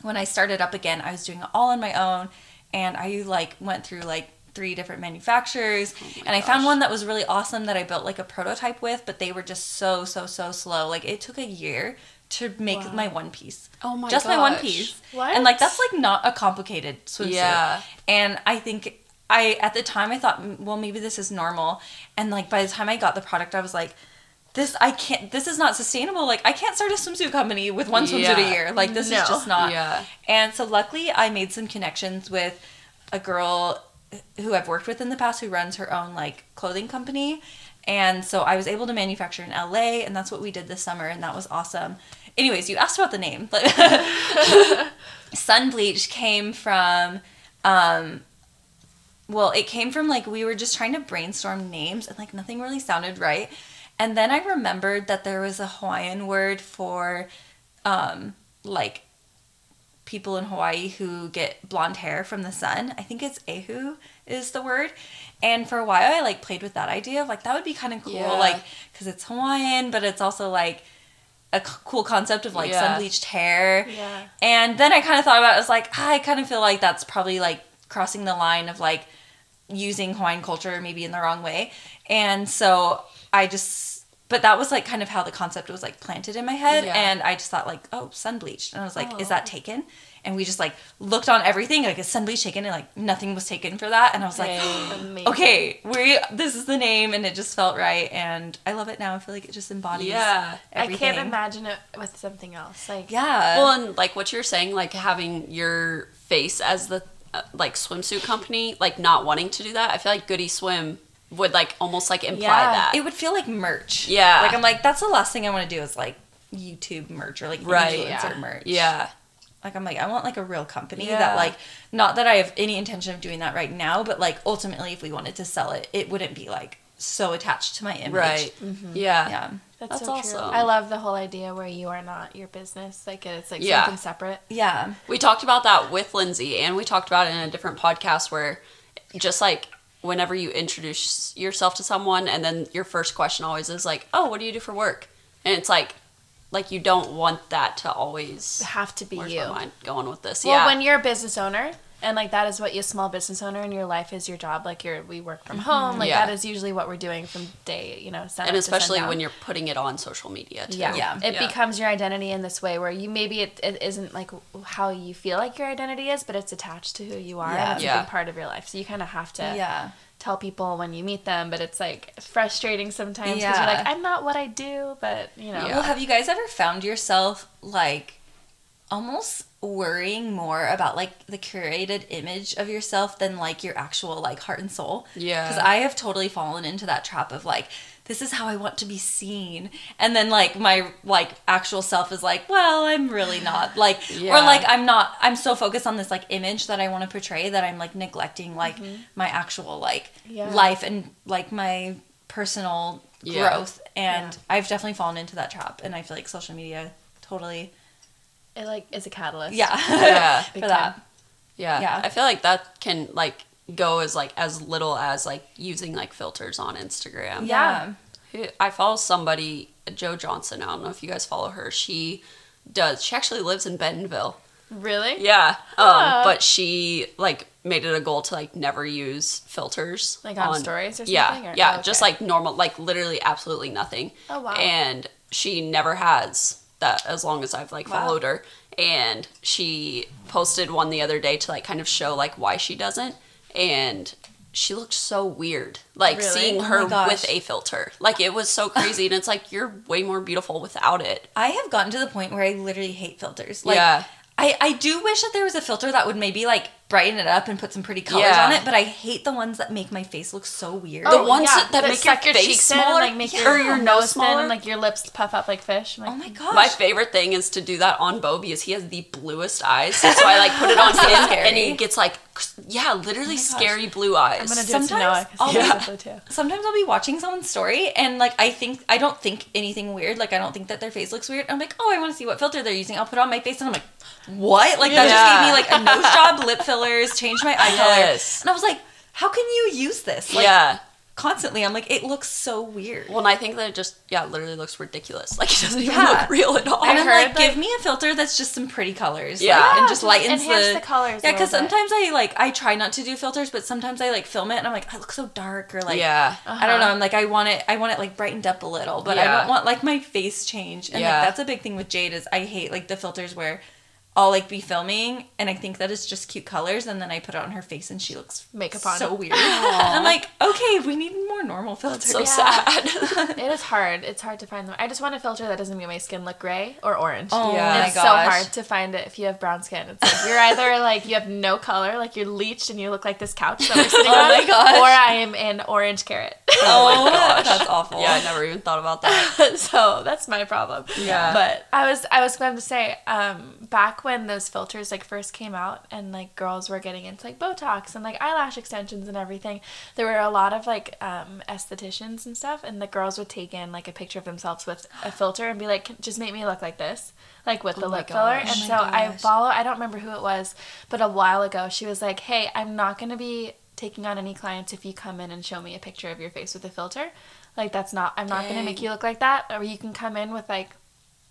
when I started up again, I was doing it all on my own, and I like went through like three different manufacturers,
Oh
and I found one that was really awesome that I built like a prototype with, but they were just so so so slow. Like it took a year to make
Wow.
my one piece.
Oh my
just my one piece.
What?
And like that's like not a complicated swimsuit.
Yeah.
And I think I at the time I thought, "Mm, well, maybe this is normal. And like by the time I got the product, I was like, this I can't. This is not sustainable. Like I can't start a swimsuit company with one swimsuit
Yeah.
a year. Like this
No.
is just not.
Yeah.
And so luckily, I made some connections with a girl who I've worked with in the past who runs her own like clothing company. And so I was able to manufacture in LA, and that's what we did this summer, and that was awesome. Anyways, you asked about the name. Sunbleached came from, um, well, it came from like we were just trying to brainstorm names, and like nothing really sounded right. And then I remembered that there was a Hawaiian word for, um, like people in Hawaii who get blonde hair from the sun. I think it's ehu is the word. And for a while, I like played with that idea of like that would be kind of cool,
Yeah.
like because it's Hawaiian, but it's also like a c- cool concept of like
Yeah.
sun bleached hair.
Yeah.
And then I kind of thought about it, I was like, I kind of feel like that's probably like crossing the line of like using Hawaiian culture maybe in the wrong way. And so I just, but that was like kind of how the concept was like planted in my head.
Yeah.
And I just thought like, oh, sun bleached. And I was like, is
Oh.
that taken? And we just like looked on everything, like, is sun bleach taken? And like nothing was taken for that. And I was like,
Amazing.
okay, we this is the name. And it just felt right. And I love it now. I feel like it just embodies
Yeah.
I can't imagine it with something else. Like
Yeah.
Well, and like what you're saying, like having your face as the uh, like swimsuit company, like not wanting to do that, I feel like Goodie Swim would like almost like imply
Yeah.
that.
it would feel like merch.
Yeah.
Like I'm like, that's the last thing I want to do is like YouTube merch or like
Right,
influencer
yeah.
merch.
yeah.
Like I'm like, I want like a real company
Yeah.
that like not that I have any intention of doing that right now, but like ultimately if we wanted to sell it, it wouldn't be like so attached to my image.
Right. Mm-hmm. Yeah.
Yeah.
that's,
That's
so
awesome.
true. I love the whole idea where you are not your business. Like it's like
Yeah.
something separate.
Yeah.
We talked about that with Lindsay, and we talked about it in a different podcast where just like whenever you introduce yourself to someone, and then your first question always is like, "Oh, what do you do for work?" And it's like, like you don't want that to always.
Have to be you.
going with this?
Well,
yeah.
when you're a business owner and like that is what you small business owner and your life is your job. Like you're we work from mm-hmm. home. Like
Yeah.
that is usually what we're doing from day you know
and
up to
especially when you're putting it on social media too.
Yeah.
Yeah.
It
Yeah.
becomes your identity in this way where you maybe it, it isn't like how you feel like your identity is, but it's attached to who you are
Yeah.
and it's
Yeah.
a big part of your life. So you kind of have to
Yeah.
tell people when you meet them, but it's like frustrating sometimes because
Yeah.
you're like, I'm not what I do, but you know.
Yeah.
Well, have you guys ever found yourself like almost worrying more about like the curated image of yourself than like your actual like heart and soul?
Yeah.
Because I have totally fallen into that trap of like, this is how I want to be seen. And then like my like actual self is like, well, I'm really not like
Yeah.
or like I'm not I'm so focused on this like image that I want to portray that I'm like neglecting like mm-hmm. my actual like
Yeah.
life and like my personal
Yeah.
growth and. I've definitely fallen into that trap and I feel like social media totally
It like is a catalyst.
yeah
Yeah.
for that.
Yeah.
Yeah.
I feel like that can like go as like as little as like using like filters on Instagram.
yeah
I follow somebody, Joe Johnson. I don't know if you guys follow her. She does. She actually lives in Bentonville.
Really?
Yeah. Um,
Huh.
but she like made it a goal to like never use filters
Like on stories or
Yeah,
something, or-
yeah,
oh,
just like normal, like literally absolutely nothing.
Oh, wow.
And she never has that as long as I've like
Wow.
followed her. And she posted one the other day to like kind of show like why she doesn't, and she looked so weird, like
Really?
seeing
Oh
her
gosh.
with a filter. Like it was so crazy, and it's like you're way more beautiful without it.
I have gotten to the point where I literally hate filters like
yeah.
I, I do wish that there was a filter that would maybe like brighten it up and put some pretty colors
Yeah.
on it, but I hate the ones that make my face look so weird.
Oh, the ones that- that make your
suck your
face
cheeks in
smaller?
and like make
Yeah.
your,
Or your
nose
nose
thin
smaller?
and like your lips puff up like fish. Like,
oh my mm. gosh.
My favorite thing is to do that on Bo because he has the bluest eyes. So I like put it on
So
him and he gets like, yeah, literally oh
gosh.
scary blue eyes.
I'm gonna do
Sometimes
it to Noah
I'll
be-
he's.
Sometimes I'll be watching someone's story and like I think I don't think anything weird. Like I don't think that their face looks weird. I'm like, oh, I want to see what filter they're using. I'll put it on my face and I'm like, what? Like that
Yeah.
just gave me like a nose job, lip fillers, changed my eye
Yes.
color, and I was like, how can you use this? Like,
yeah.
constantly. I'm like, it looks so weird.
Well, and I think that it just yeah, literally looks ridiculous. Like it doesn't even
Yeah.
look real at all.
and I'm like,
that-
give me a filter that's just some pretty colors,
Yeah.
like, and just lightens the,
the colors
Yeah, because sometimes I like I try not to do filters, but sometimes I like film it and I'm like, I look so dark or like
yeah.
I don't know. I'm like I want it. I want it like brightened up a little, but I don't want like my face change. And
Yeah.
like that's a big thing with Jade is I hate like the filters where I'll like be filming and I think that it's just cute colors and then I put it on her face and she looks
Makeup on.
so weird. and I'm like, okay, we need more normal filters.
so
Yeah.
sad.
It is hard. It's hard to find them. I just want a filter that doesn't make my skin look gray or orange.
Oh
Yeah.
my
it's
gosh.
so hard to find it if you have brown skin. It's like you're either like you have no color, like you're leached and you look like this couch that we're sitting
Oh
on,
my gosh.
or I am an orange carrot.
Oh, my gosh, that's awful.
yeah, I never even thought about that.
so that's my problem.
Yeah.
But I was I was going to say, um, back when those filters like first came out and like girls were getting into like Botox and like eyelash extensions and everything, there were a lot of like um, estheticians and stuff, and the girls would take in like a picture of themselves with a filter and be like, just make me look like this. Like with the
Oh my
lip filler, and
Oh
so
my
I follow. I don't remember who it was, but a while ago she was like, "Hey, I'm not gonna be taking on any clients if you come in and show me a picture of your face with a filter. Like that's not. I'm not gonna make you look like that. Or you can come in with like."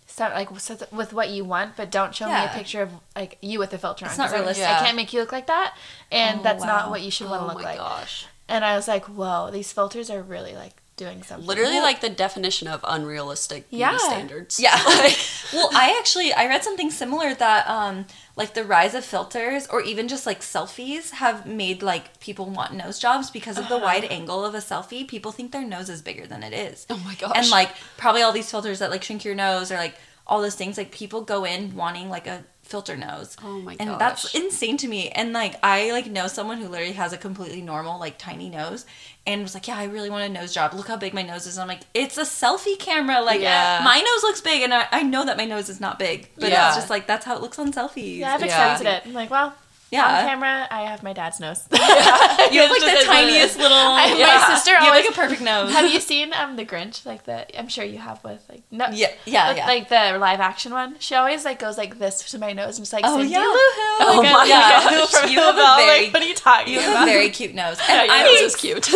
So, like with what you want, but don't show me a picture of like you with a filter
It's
on.
not
'cause I-
realistic.
I, can't make you look like that, and
Oh,
that's not what you should want to
oh
look
my
like.
gosh.
And I was like, whoa, these filters are really like doing something.
Literally like the definition of unrealistic beauty
Yeah.
standards.
Yeah.
Like,
well, I actually I read something similar that um like the rise of filters or even just like selfies have made like people want nose jobs because of the
Uh-huh.
wide angle of a selfie. People think their nose is bigger than it is.
oh my gosh.
And like probably all these filters that like shrink your nose or like all those things like people go in wanting like a filter nose.
Oh my gosh.
And that's insane to me. And like I like know someone who literally has a completely normal like tiny nose and was like, "Yeah, I really want a nose job. Look how big my nose is." I'm like, "It's a selfie camera. Like
Yeah.
my nose looks big and I, I know that my nose is not big, but
Yeah.
it's just like that's how it looks on selfies."
yeah, I've
Yeah.
accepted it. I'm like, well,
Yeah.
on camera, I have my dad's nose.
You have like the
is what it
tiniest little
I- my
yeah.
sister
You have like
always-
a perfect nose.
have you seen um the Grinch? Like the I'm sure you have with like no
Yeah, yeah,
with,
yeah.
like the live action one. She always like goes like this to my nose and just like
Oh,
Cindy
yeah.
Lou Who.
Oh
like,
my
I-
gosh. You have a very-
like, what are you talking
You
about?
have a very cute nose. And
Your
I'm
is cute.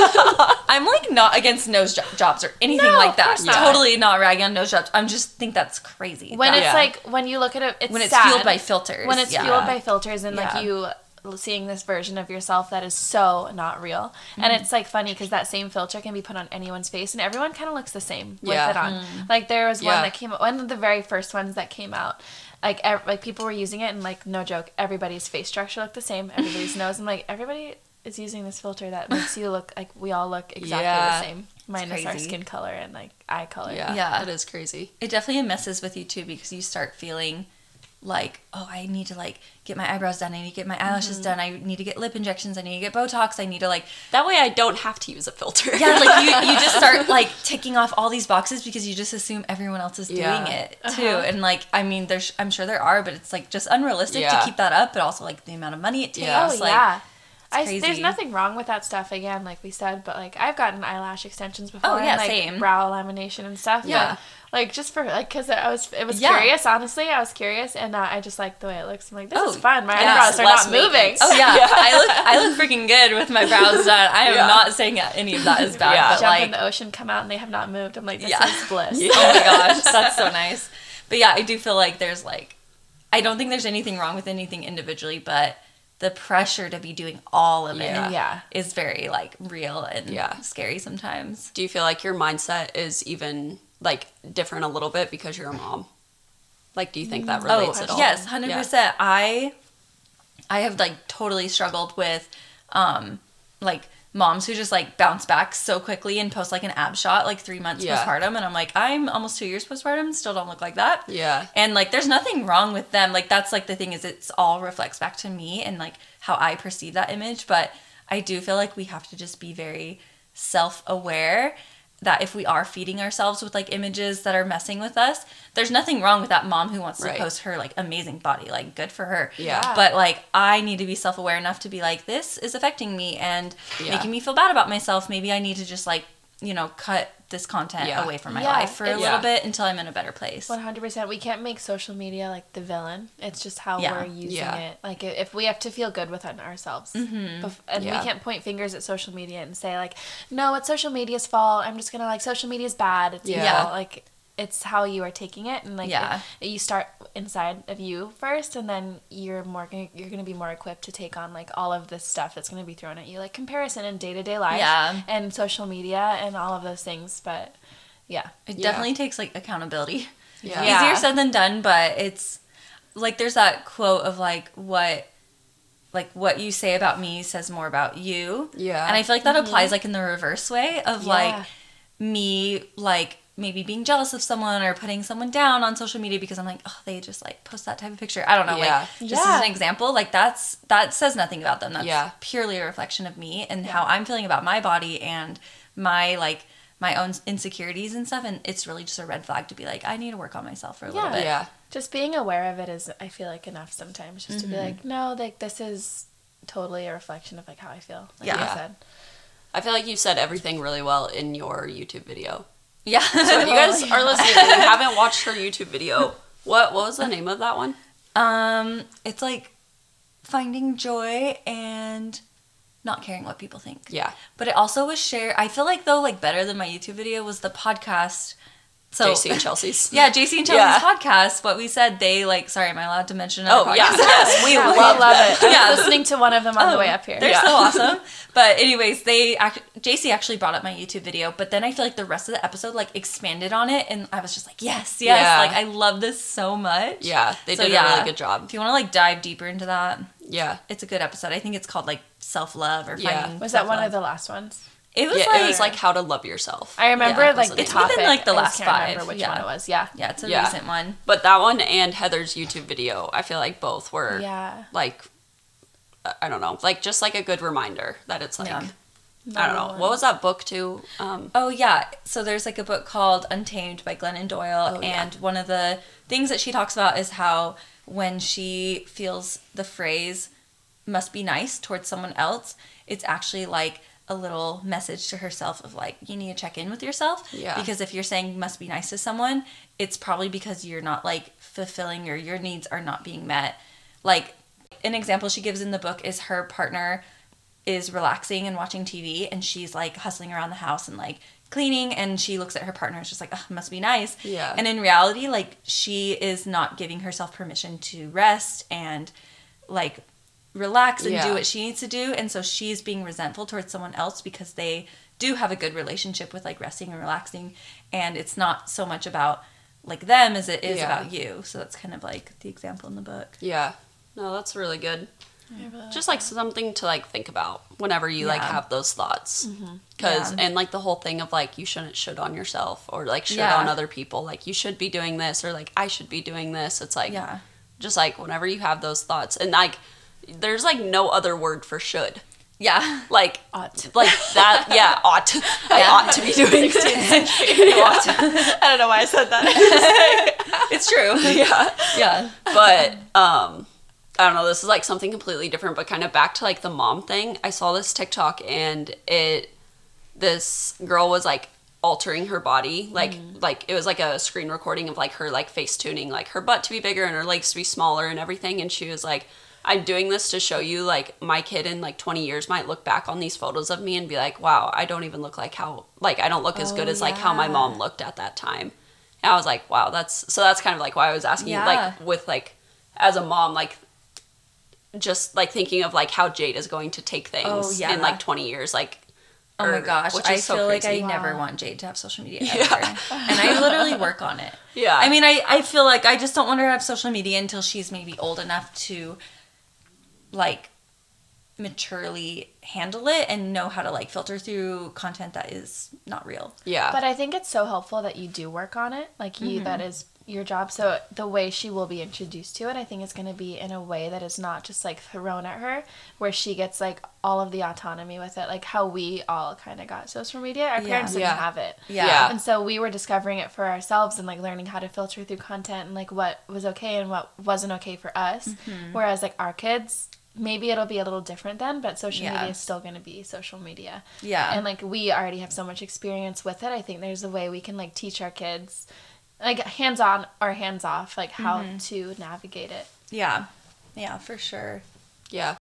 I'm like not against nose jo- jobs or anything
No,
like that.
not.
Totally not ragging on nose jobs. I'm just think that's crazy.
when
That-
it's
Yeah.
like when you look at it, it's
when it's
sad.
fueled by filters.
when it's fueled by filters and like you seeing this version of yourself that is so not real and
Mm-hmm.
it's like funny because that same filter can be put on anyone's face and everyone kind of looks the same with it on
Mm.
like there was
Yeah.
one that came out one of the very first ones that came out like ev- like people were using it and like no joke everybody's face structure looked the same everybody's nose i'm like everybody is using this filter that makes you look like we all look exactly
Yeah.
the same minus our skin color and like eye color
yeah,
Yeah.
That is crazy.
it definitely messes with you too because you start feeling like oh i need to like get my eyebrows done i need to get my eyelashes
Mm-hmm.
done i need to get lip injections i need to get botox i need to like
That way I don't have to use a filter.
yeah like you, you just start like ticking off all these boxes because you just assume everyone else is doing
Yeah.
it too
Uh-huh.
and like i mean there's i'm sure there are but it's like just unrealistic
Yeah.
to keep that up but also like the amount of money it takes
Yeah.
Oh
like
yeah. I, there's nothing wrong with that stuff again, like we said, but like I've gotten eyelash extensions before,
Oh, yeah,
and, like,
same.
brow lamination and stuff.
Yeah.
but, like just for like because I was it was
Yeah.
curious. Honestly, I was curious, and uh, I just like the way it looks. I'm like, this
Oh,
is fun. My
yeah,
eyebrows are not moving.
Oh yeah.
Yeah.
I look I look freaking good with my brows done. I am not saying any of that is bad,
Yeah.
but
Jump
like
in the ocean, come out, and they have not moved. I'm like, this is bliss.
Oh my gosh, that's so nice. But yeah, I do feel like there's like, I don't think there's anything wrong with anything individually, but the pressure to be doing all of it
Yeah.
Yeah.
is very like real and
Yeah.
scary sometimes.
Do you feel like your mindset is even like different a little bit because you're a mom? Like, do you think that relates at all?
Oh, yes, hundred
Yeah.
percent. I, I have like totally struggled with, um, like moms who just like bounce back so quickly and post like an ab shot like three months
Yeah.
postpartum, and I'm like, I'm almost two years postpartum, still don't look like that.
Yeah.
And like there's nothing wrong with them. Like that's like the thing is it's all reflects back to me and like how I perceive that image, but I do feel like we have to just be very self-aware that if we are feeding ourselves with like images that are messing with us, there's nothing wrong with that mom who wants
Right.
to post her like amazing body. Like good for her.
Yeah.
But like I need to be self-aware enough to be like this is affecting me and
Yeah.
making me feel bad about myself. Maybe I need to just like, you know, cut this content
Yeah.
away from my
Yeah,
life for a
it's-
little
Yeah.
bit until I'm in a better place.
One hundred percent. We can't make social media like the villain. It's just how
Yeah.
we're using
Yeah.
it. Like if we have to feel good within ourselves,
Mm-hmm.
Bef- and
Yeah.
we can't point fingers at social media and say like, "No, it's social media's fault." I'm just gonna like social media's bad. It's
Yeah.
yeah. Like it's how you are taking it, and like
Yeah.
it- you start inside of you first, and then you're more gonna, you're gonna be more equipped to take on like all of this stuff that's gonna be thrown at you, like comparison in day to day life,
Yeah.
and social media and all of those things. But yeah,
It
Yeah.
definitely takes like accountability.
Yeah.
Yeah.
Easier said than done, but it's like there's that quote of like what like what you say about me says more about you.
Yeah.
And I feel like that mm-hmm. applies like in the reverse way of
Yeah.
like me like maybe being jealous of someone or putting someone down on social media because I'm like, oh, they just like post that type of picture. I don't know,
Yeah.
like just
Yeah.
as an example, like that's that says nothing about them. That's
Yeah.
purely a reflection of me and how I'm feeling about my body and my like my own insecurities and stuff and it's really just a red flag to be like I need to work on myself for a little bit.
yeah.
just being aware of it is i feel like enough sometimes just to be mm-hmm. like no like this is totally a reflection of like how i feel like
Yeah.
you said
I feel like you said everything really well in your YouTube video.
Yeah.
So if you guys are listening and you haven't watched her YouTube video, what what was the name of that one?
um it's like finding joy and not caring what people think.
Yeah.
But it also was shared. I feel like though, like better than my YouTube video was the podcast. So
JC and Chelsea's.
yeah, JC and
Yeah.
Chelsea's podcast. What we said, they like. Sorry, am I allowed to mention?
Oh
another
yeah, yes, we
yeah,
love
we love it i
Yeah.
was listening to one of them on the
Oh,
way up here
They're
Yeah.
so awesome. But anyways, they act- JC actually brought up my YouTube video, but then I feel like the rest of the episode like expanded on it, and I was just like, yes, yes,
Yeah.
like I love this so much.
Yeah, they
So,
did a really good job.
If you want to like dive deeper into that,
Yeah.
it's a good episode. I think it's called like self love or
Yeah.
finding.
was that one of the last ones
It was
yeah,
like
it was like how to love yourself.
i remember
Yeah,
like the
it? It's
topic
within, like, the
I
last
can't remember which
yeah.
one it was yeah
yeah, it's a
Yeah.
recent one.
But that one and Heather's YouTube video, I feel like both were
yeah
like I- I don't know, like just like a good reminder that it's like. I don't know. What was that book too? Um
Oh yeah, so there's like a book called Untamed by Glennon Doyle,
Oh,
and one of the things that she talks about is how when she feels the phrase "must be nice" towards someone else, it's actually like a little message to herself of like you need to check in with yourself.
Yeah.
Because if you're saying "must be nice" to someone, it's probably because you're not like fulfilling or your needs are not being met. Like an example she gives in the book is her partner is relaxing and watching TV and she's like hustling around the house and like cleaning and she looks at her partner and just like, must be nice.
Yeah.
And in reality, like she is not giving herself permission to rest and like relax and
Yeah.
do what she needs to do. And so she's being resentful towards someone else because they do have a good relationship with like resting and relaxing. And it's not so much about like them as it is
Yeah.
about you. So that's kind of like the example in the book.
yeah. No, that's really good.
Really
Just like something to like think about whenever you like have those thoughts. Mm-hmm. Cuz
Yeah.
and like the whole thing of like you shouldn't should on yourself or like should
Yeah.
on other people. Like you should be doing this or like I should be doing this. It's like
Yeah.
just like whenever you have those thoughts and like there's like no other word for should.
Yeah.
Like
ought.
like that yeah ought. I ought to be doing this i don't know why i said that.
It's true.
yeah.
Yeah.
but um i don't know this is like something completely different but kind of back to like the mom thing. I saw this tiktok and it this girl was like altering her body like like it was like a screen recording of like her like face tuning like her butt to be bigger and her legs to be smaller and everything. And she was like i'm doing this to show you like my kid in like 20 years might look back on these photos of me and be like wow i don't even look like how like i don't look as
Oh,
good as like how my mom looked at that time and i was like wow that's so that's kind of like why i was asking you
Yeah.
like with like as a mom like just like thinking of like how Jade is going to take oh, things
Oh, yeah.
in like 20 years like
Oh my
er,
gosh,
which
I
is so
feel like
crazy.
I never want Jade to have social media
Yeah.
and I literally work on it.
yeah
I mean, I, I feel like I just don't want her to have social media until she's maybe old enough to like maturely handle it and know how to like filter through content that is not real.
yeah
But I think it's so helpful that you do work on it. Like you, that is your job. So the way she will be introduced to it, I think is going to be in a way that is not just like thrown at her, where she gets like all of the autonomy with it, like how we all kind of got social media. Our
Yeah.
parents didn't
Yeah.
have it.
Yeah.
Yeah.
And so we were discovering it for ourselves and like learning how to filter through content and like what was okay and what wasn't okay for us.
Mm-hmm.
Whereas like our kids, maybe it'll be a little different then, but social
Yeah.
media is still going to be social media.
Yeah.
And like we already have so much experience with it. I think there's a way we can like teach our kids like hands on or hands off like how
Mm-hmm.
to navigate it.
Yeah. Yeah, for sure.
Yeah.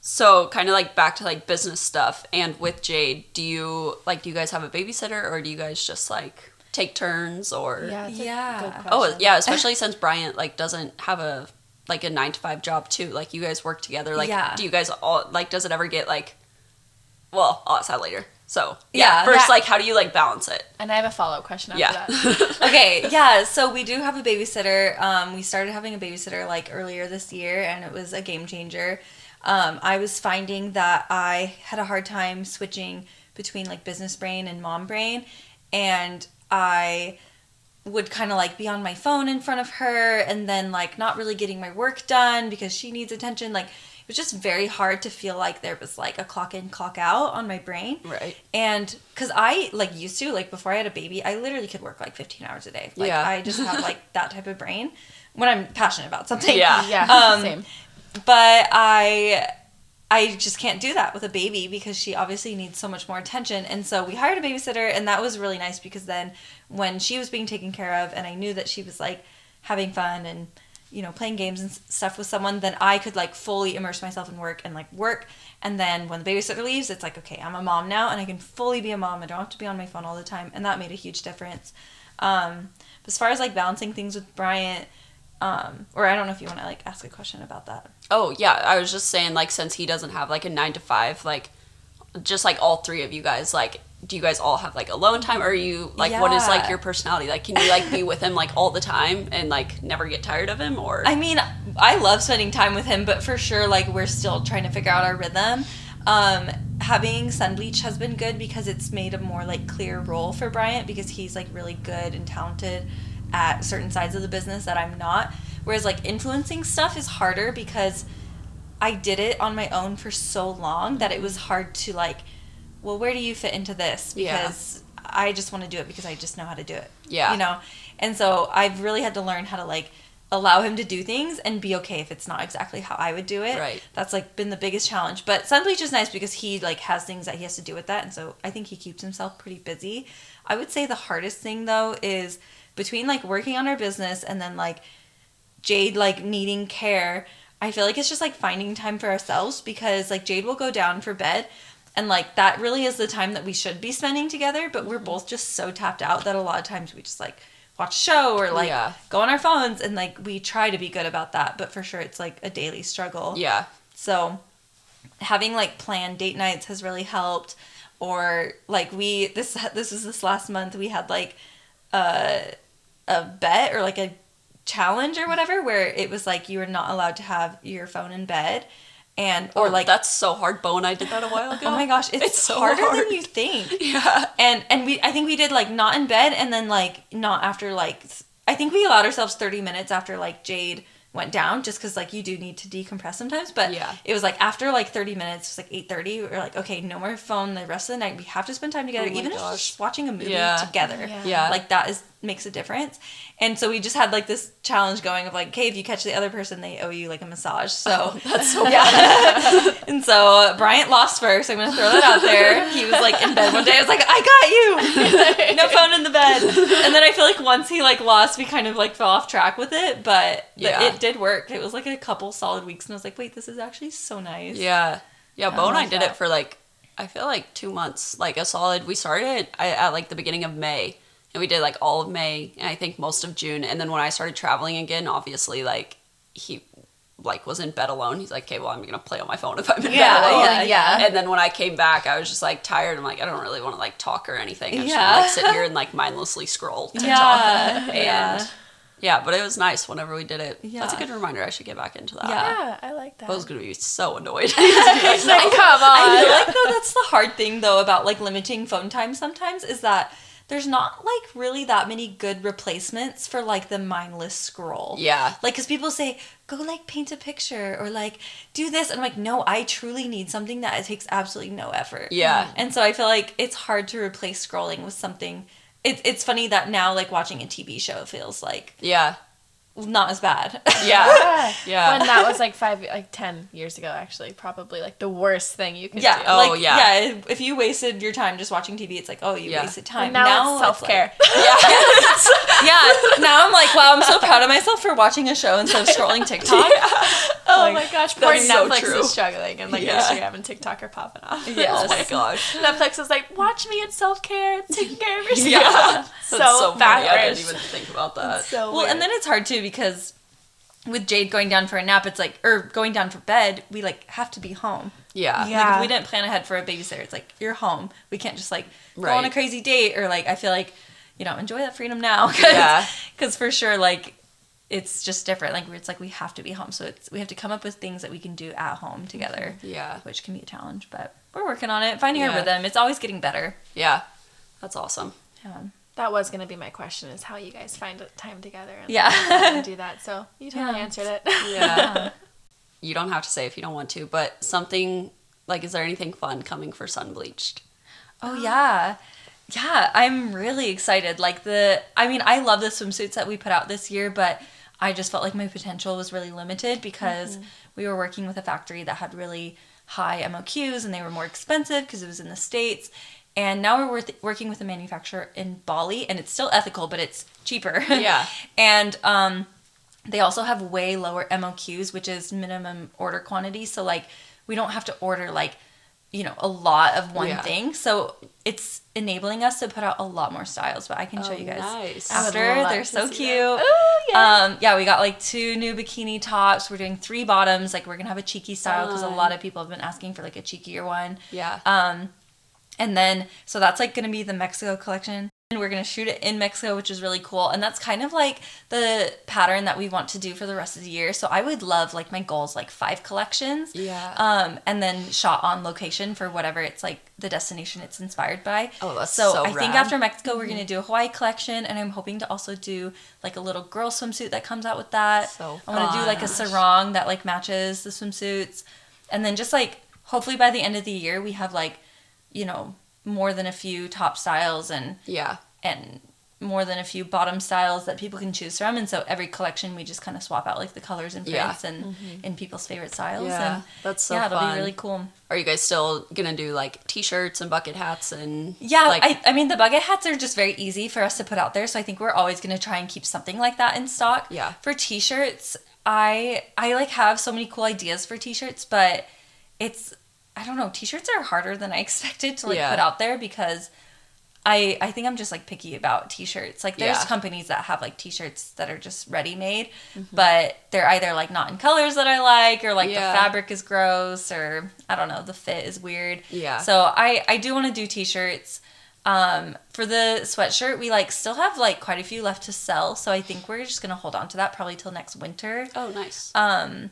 So kind of like back to like business stuff and with Jade, do you like do you guys have a babysitter or do you guys just like take turns or
Yeah.
Yeah.
Oh, yeah, especially since Bryant like doesn't have a like a 9 to 5 job too. Like you guys work together. Like
Yeah.
do you guys all like does it ever get like well, I'll ask that later. So, yeah,
Yeah.
first
Yeah.
like how do you like balance it?
And I have a follow up question after
Yeah.
that.
okay, yeah. So we do have a babysitter. Um, we started having a babysitter like earlier this year, and it was a game changer. Um, I was finding that I had a hard time switching between like business brain and mom brain, and I would kind of like be on my phone in front of her, and then like not really getting my work done because she needs attention. Like it was just very hard to feel like there was like a clock in, clock out on my brain.
Right.
And because I like used to like before I had a baby, I literally could work like 15 hours a day. Like
Yeah.
I just have like that type of brain when I'm passionate about something.
Yeah.
yeah.
Um,
same.
But I I just can't do that with a baby because she obviously needs so much more attention. And so we hired a babysitter and that was really nice because then when she was being taken care of and I knew that she was like having fun and you know playing games and stuff with someone then I could like fully immerse myself in work and like work. And then when the babysitter leaves it's like okay I'm a mom now and I can fully be a mom. I don't have to be on my phone all the time. And that made a huge difference. Um as far as like balancing things with Bryant um or I don't know if you want to like ask a question about that
Oh, yeah, I was just saying like since he doesn't have like a 9 to 5 like just like all three of you guys like do you guys all have like alone time or are you like what is like your personality like can you like be with him like all the time and like never get tired of him or
I mean, I love spending time with him, but for sure, like we're still trying to figure out our rhythm. Um, having Sunbleached has been good because it's made a more like clear role for Bryant because he's like really good and talented at certain sides of the business that I'm not. Whereas like influencing stuff is harder because I did it on my own for so long that it was mm-hmm. hard to like, well, where do you fit into this?
Yeah.
Because I just want to do it because I just know how to do it.
Yeah.
You know? And so I've really had to learn how to like allow him to do things and be okay if it's not exactly how I would do it.
Right.
That's like been the biggest challenge. But Sunbleached is nice because he like has things that he has to do with that and so I think he keeps himself pretty busy. I would say the hardest thing though is between like working on our business and then like Jade like needing care, I feel like it's just like finding time for ourselves because like Jade will go down for bed and like that really is the time that we should be spending together, but we're mm-hmm. both just so tapped out that a lot of times we just like watch a show or like
Yeah.
go on our phones and like we try to be good about that, but for sure it's like a daily struggle.
yeah
So having like planned date nights has really helped. Or like we this this was this last month we had like a a bet or like a challenge or whatever where it was like you were not allowed to have your phone in bed and or
or
like
that's so hard bo and i did that a while oh ago
oh my gosh it's,
It's so
harder
hard.
than you think
yeah
and and we i think we did like not in bed and then like not after like i think we allowed ourselves 30 minutes after like jade went down just because like you do need to decompress sometimes but
Yeah.
it was like after like 30 minutes it was like 8.30 we were like okay no more phone the rest of the night we have to spend time together
Oh
even if
gosh.
it's just watching a movie
Yeah.
together
Yeah.
Yeah.
like that is makes a difference and so we just had like this challenge going of like okay if you catch the other person they owe you like a massage so oh,
that's so
yeah. and so uh, Bryant lost first. I'm gonna throw that out there. He was like in bed one day. I was like, I got you. no phone in the bed. And then I feel like once he like lost, we kind of like fell off track with it. But
Yeah.
it did work. It was like a couple solid weeks, and I was like, wait, this is actually so nice.
Yeah. Yeah, Bo and I did
that.
it for like I feel like 2 months, like a solid. We started at, at like the beginning of May and we did like all of May and I think most of June and then when I started traveling again, obviously like he like was in bed alone. He's like, "Okay, well, I'm going to play on my phone if I'm in
Yeah,
bed alone."
yeah, yeah.
And then when I came back, I was just like tired. I'm like, I don't really want to like talk or anything. I just
Yeah.
want to like sit here and like mindlessly scroll TikTok.
Yeah,
And
yeah.
yeah, but it was nice whenever we did it. Yeah. That's a good reminder. I should get back into that.
Yeah.
Yeah, I like that.
I was gonna be so annoyed.
Like, come on.
I feel like though that's the hard thing though about like limiting phone time sometimes is that there's not like really that many good replacements for like the mindless scroll.
Yeah.
Like, because people say, go like paint a picture or like do this. And I'm like, no, I truly need something that it takes absolutely no effort.
Yeah.
And so I feel like it's hard to replace scrolling with something. It, it's funny that now, like, watching a TV show feels like
Yeah.
Not as bad.
Yeah.
Yeah.
Yeah.
When that was like five, like ten years ago, actually, probably like the worst thing you could
yeah.
do.
Oh,
like,
yeah.
yeah. If you wasted your time just watching TV, it's like, oh, you
Yeah.
wasted time.
And now, it's self care.
yeah. yeah. Now I'm like, wow, I'm so proud of myself for watching a show instead of scrolling TikTok.
oh
Like,
my gosh, poor
that's so
Netflix
true.
is struggling, and like
Yeah.
Instagram and TikTok are popping off.
Yes.
Oh my gosh.
Netflix is like, watch me, it's self care, it's taking care of yourself.
Yeah.
so,
That's so funny. I didn't even think about that.
So
well, and then it's hard too because with Jade going down for a nap, it's like, or going down for bed, we like have to be home.
Yeah.
Yeah.
Like if we didn't plan ahead for a babysitter, it's like you're home. We can't just like go on a crazy date or like I feel like you know enjoy that freedom now. Cause,
Yeah.
Because for sure, like it's just different. Like it's like we have to be home, so it's we have to come up with things that we can do at home together, mm-hmm.
Yeah.
which can be a challenge. But we're working on it, finding
Yeah.
our rhythm. It's always getting better.
Yeah. That's awesome.
Yeah.
That was gonna be my question: is how you guys find time together and,
Yeah.
and do that. So you totally
Yeah.
answered it.
Yeah. you don't have to say if you don't want to, but something like, is there anything fun coming for Sunbleached?
Oh yeah. Yeah, I'm really excited. Like the I mean, I love the swimsuits that we put out this year, but I just felt like my potential was really limited because mm-hmm. we were working with a factory that had really high MOQs and they were more expensive because it was in the states. And now we're worth, working with a manufacturer in Bali and it's still ethical, but it's cheaper.
Yeah.
and um they also have way lower MOQs, which is minimum order quantity. So like we don't have to order like you know a lot of one
Yeah.
thing. So it's enabling us to put out a lot more styles. But I can show
Oh,
you guys
nice.
After. They're so cute.
Ooh, yeah.
Um, yeah, we got like two new bikini tops. We're doing three bottoms. Like we're gonna have a cheeky style because a lot of people have been asking for like a cheekier one.
Yeah.
Um, and then so that's like gonna be the Mexico collection. And we're gonna shoot it in Mexico, which is really cool. And that's kind of like the pattern that we want to do for the rest of the year. So I would love like my goals like five collections.
Yeah.
Um, and then shot on location for whatever it's like the destination it's inspired by.
Oh, that's
so,
so
I think after Mexico we're gonna do a Hawaii collection, and I'm hoping to also do like a little girl swimsuit that comes out with that.
So
I want to do like a sarong that like matches the swimsuits, and then just like hopefully by the end of the year we have like, you know, more than a few top styles and
yeah.
and more than a few bottom styles that people can choose from. And so every collection we just kind of swap out like the colors and
Yeah.
prints and mm-hmm. in people's favorite styles.
Yeah,
and
that's so
yeah, it'll be really cool.
Are you guys still gonna do like t-shirts and bucket hats and
Yeah,
like
I, I mean the bucket hats are just very easy for us to put out there, so I think we're always gonna try and keep something like that in stock.
Yeah.
For t-shirts, I I like have so many cool ideas for t-shirts, but it's I don't know, t-shirts are harder than I expected to like
Yeah.
put out there because I I think I'm just like picky about t-shirts. Like there's
Yeah.
companies that have like t-shirts that are just ready made,
Mm-hmm.
but they're either like not in colors that I like or like
Yeah.
the fabric is gross or I don't know, the fit is weird.
Yeah.
So I I do want to do t-shirts. Um, for the sweatshirt, we like still have like quite a few left to sell, so I think we're just gonna hold on to that probably till next winter.
Oh, nice.
Um,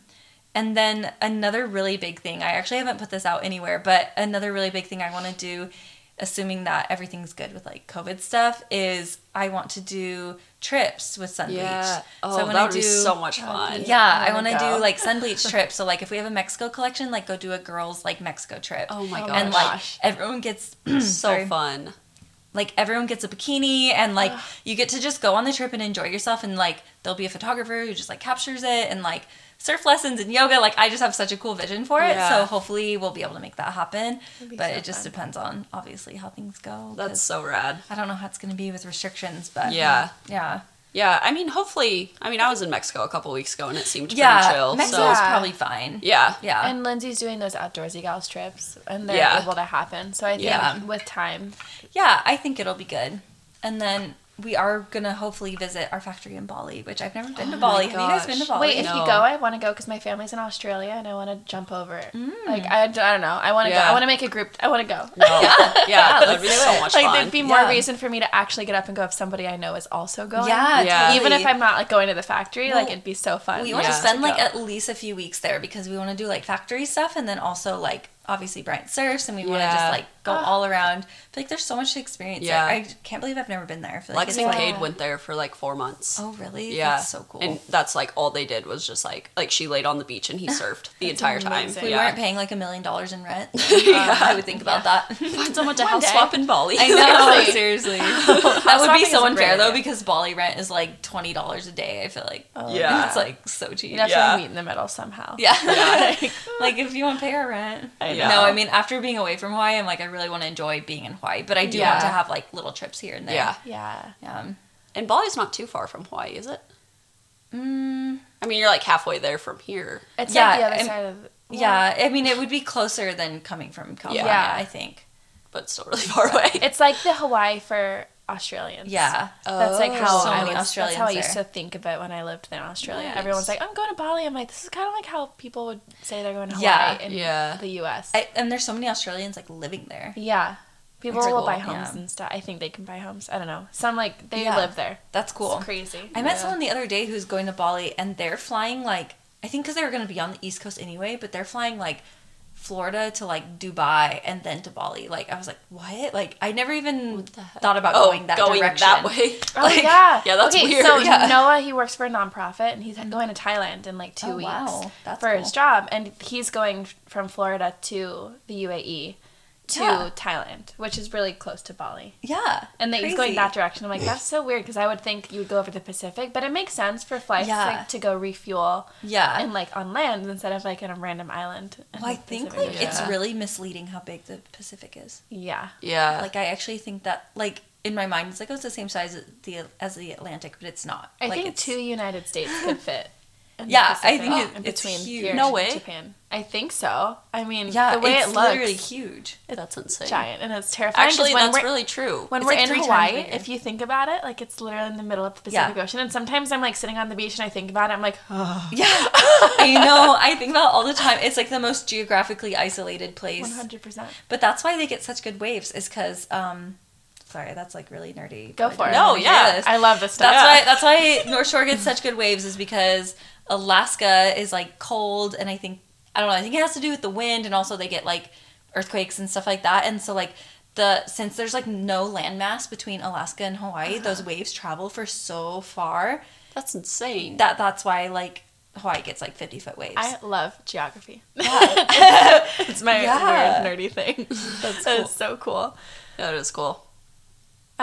and then another really big thing, I actually haven't put this out anywhere, but another really big thing I want to do, assuming that everything's good with like COVID stuff, is I want to do trips with Sun
yeah. Oh,
I wanna
that would be
do-
so much fun.
Yeah,
I
I want
wanna
do like Sunbleached trips. So like if we have a Mexico collection, like go do a girls like Mexico trip.
Oh my gosh.
and like everyone gets
so
sorry
fun.
like everyone gets a bikini and like you get to just go on the trip and enjoy yourself and like there'll be a photographer who just like captures it and like surf lessons and yoga like i just have such a cool vision for it
Yeah.
so hopefully we'll be able to make that happen but
so
it just
fun.
depends on obviously how things go
That's so rad.
i don't know how it's going to be with restrictions but
Yeah.
yeah
Yeah, I mean, hopefully. I mean, I was in Mexico a couple weeks ago and it seemed
yeah
pretty chill.
mexico's
so
Yeah.
probably fine
yeah,
yeah
And Lindsay's doing those outdoorsy gals trips, and they're
Yeah.
able to happen. So I think
Yeah.
with time,
yeah i think it'll be good and then we are gonna hopefully visit our factory in Bali, which I've never been to
Oh
Bali.
my
Have you guys been to. Bali?
wait, if
No.
you go, I want to go because my family's in Australia and I want to jump over. Mm. Like I, I don't know, I want to go. I want to make a group. I want to go.
no, yeah, yeah, that'd be so
it.
much
like
fun.
there'd be more
Yeah.
reason for me to actually get up and go if somebody I know is also going.
Yeah,
Yeah.
totally.
Even if I'm not like going to the factory, like it'd be so fun.
we want
Yeah.
to spend like at least a few weeks there because we want to do like factory stuff and then also like obviously Bryant surfs, and we want to just like go
Ah.
all around. I feel like there's so much to experience.
Yeah.
there. I can't believe I've never been there. I feel like
Lexi
it's
Yeah.
like,
Cade went there for like four months.
oh really?
yeah,
That's so cool.
And that's like all they did was just like like she laid on the beach and he surfed the entire time.
we
yeah.
weren't paying like a million dollars in rent. um, I would think about that.
Find someone to
One
house
day.
swap in Bali.
I know,
Seriously.
seriously. that would be so unfair
great
though
idea.
because Bali rent is like twenty dollars a day. I feel like
Yeah.
it's like so cheap.
You have to meet in the middle somehow.
Yeah.
Yeah.
like if you want to pay our rent.
I
know.
No, I mean after being away from Hawaii, I'm like I really want to enjoy being in Hawaii, but I do
Yeah.
want to have like little trips here and there.
Yeah.
Yeah.
Yeah.
And Bali's not too far from Hawaii, is it?
Mm,
I mean, you're like halfway there from here.
It's
Yeah,
like the other
I'm-
side of. well,
yeah, I mean it would be closer than coming from California,
Yeah.
I think.
but still really far away.
It's like the Hawaii for Australians.
Yeah.
That's like how
So
I was. That's how I used
there.
to think of it when I lived in Australia.
Nice.
Everyone's like, "I'm going to Bali." I'm like, "This is kind of like how people would say they're going to Hawaii
Yeah.
in
Yeah.
the U.S."
I, and there's so many Australians like living there.
yeah, people
That's
will
cool,
buy homes
yeah.
and stuff. I think they can buy homes. I don't know. Some like they
Yeah.
live there.
That's cool.
It's crazy.
I met someone the other day who's going to Bali and they're flying like I think because they were going to be on the East Coast anyway, but they're flying like Florida to like Dubai and then to Bali. Like I was like, what? Like I never even
What the heck?
thought about
oh,
going that direction.
going
direction.
that way.
Oh
Like,
yeah,
yeah, that's
okay,
weird.
So
Yeah.
Noah, he works for a nonprofit, and he's mm-hmm. going to Thailand in like two
Oh,
weeks
wow. That's
for his job, and he's going from Florida to the UAE to
Yeah.
Thailand, which is really close to Bali.
Yeah,
And then he's going that direction. I'm like, that's so weird because I would think you would go over the Pacific, but it makes sense for flights
Yeah.
like, to go refuel
Yeah,
and like on land instead of like in a random island.
well, I think
Pacific
like it's really misleading how big the Pacific is.
yeah.
Yeah.
Like I actually think that like in my mind it's like oh, it's the same size as the as the Atlantic, but it's not.
I
like,
think
it's,
two United States could fit.
Yeah, I think
in
it- it's
between
huge.
here
No way.
Japan. I think so. I mean,
Yeah,
the way
it's
it looks,
literally huge.
that's insane.
giant, and it's terrifying.
Actually,
when
that's really true.
when
It's
we're
like
in Hawaii, if you think about it, like it's literally in the middle of the
Yeah.
Pacific Ocean, and sometimes I'm like sitting on the beach and I think about it, I'm like, oh,
Yeah, I know. I think about it all the time. It's like the most geographically isolated place.
100. percent
But that's why they get such good waves. Is because um, sorry, that's like really nerdy.
Go for it.
No, yeah.
I love this stuff.
That's why. That's why North Shore gets such good waves. Is because Alaska is like cold, and I think I don't know. I think it has to do with the wind, and also they get like earthquakes and stuff like that. And so like the since there's like no landmass between Alaska and Hawaii, uh-huh. those waves travel for so far
That's insane.
that that's why like Hawaii gets like 50 foot waves.
I love geography.
yeah.
it's my
Yeah.
weird nerdy thing.
That's cool.
is so cool.
That is cool.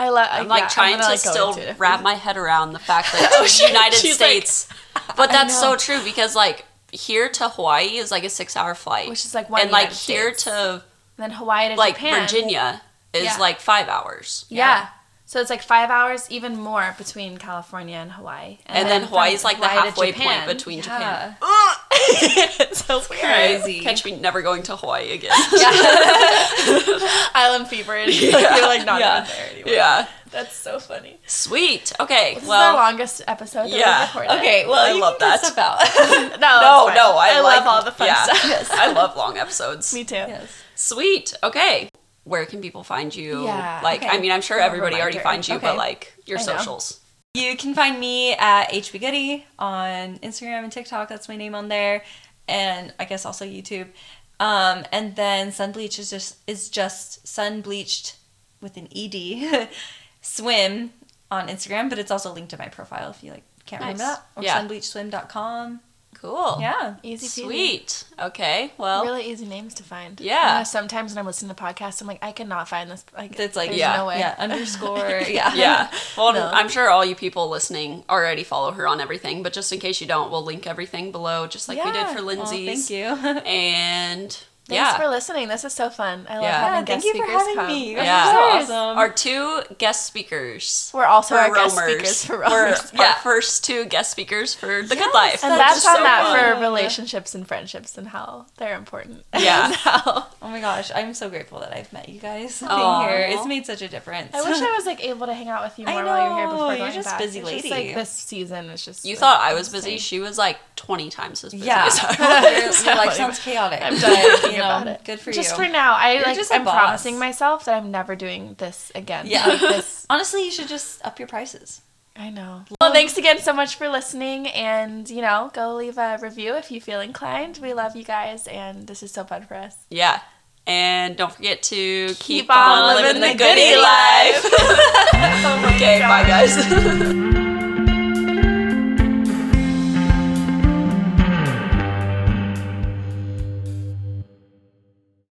I.
I'm like
yeah,
trying
gonna,
to
like,
still
it.
wrap my head around the fact that
Oh,
it's
shit.
United
She's like-
States. but that's so true because like here to Hawaii is like a six hour flight.
Which is, like, one
and like
United
here
States.
to
then Hawaii to
like
Japan.
Virginia is
Yeah.
like five hours.
Yeah. So it's like five hours, even more between California and Hawaii.
And, then
from
Hawaii's like the
Hawaii to
halfway point between Japan.
Yeah.
it's so.
Crazy.
Catch me never going to Hawaii again.
Island fever. And you're like not
Yeah.
even there anymore.
yeah.
That's so funny.
Sweet. Okay.
This
well,
is our longest episode that
yeah.
we've recorded.
Okay, well,
I
you
love
can
that.
stuff out.
No,
no, no, I,
I
like,
love all the fun
yeah.
stuff.
I love long episodes.
Me too.
yes.
Sweet. Okay. Where can people find you?
Yeah,
Like,
okay.
I mean, I'm sure everybody already finds you, but like your
I know.
socials.
You can find me at HBGoodie on Instagram and TikTok. That's my name on there, and I guess also YouTube. Um, and then Sunbleached is just is just sun bleached with an ed swim on Instagram, but it's also linked to my profile if you like can't remember that or
Yeah.
sunbleachedswim.com.
Cool.
Yeah.
Easy peasy.
Sweet. Okay. Well,
really easy names to find.
Yeah.
You know, sometimes when I'm listening to podcasts, I'm like, I cannot find this. Like,
It's like
yeah,
no way.
Yeah, underscore. Yeah.
yeah. Well,
No.
I'm sure all you people listening already follow her on everything, but just in case you don't, we'll link everything below, just like we did
Yeah.
for
Well,
Lindsay's.
thank you.
And
Thanks
yeah.
for listening. This is so fun. I love
Yeah.
having
Yeah,
guest
thank you for
speakers
having
come.
me. You guys
Yeah.
are so awesome.
Our two guest speakers.
We're also
for
our guest speakers for
We're
roamers.
our
Yeah.
first two guest speakers for the
Yes,
good life.
And
That's
that's on
so
that
fun.
for relationships and friendships and how they're important.
Yeah.
How-
Oh my gosh, I'm so grateful that I've met you guys being
Aw.
here. It's made such a difference.
I wish I was like able to hang out with you
I
more while you're here before
you're
going
just
back.
busy
It's just,
lady.
like this season is just.
You
like,
thought I was
insane.
busy. She was like 20 times as busy
yeah,
as I
your,
was.
your life sounds chaotic.
I'm done thinking
know,
about it.
Good for
just
you.
Just for now, I
You're
like.
just a
I'm
boss.
promising myself that I'm never doing this again.
Yeah.
Like, this.
Honestly, you should just up your prices.
I know. Well, thanks again so much for listening, and you know, go leave a review if you feel inclined. We love you guys, and this is so fun for us.
Yeah. And don't forget to keep,
Keep on living the goodie life.
Oh okay, bye guys.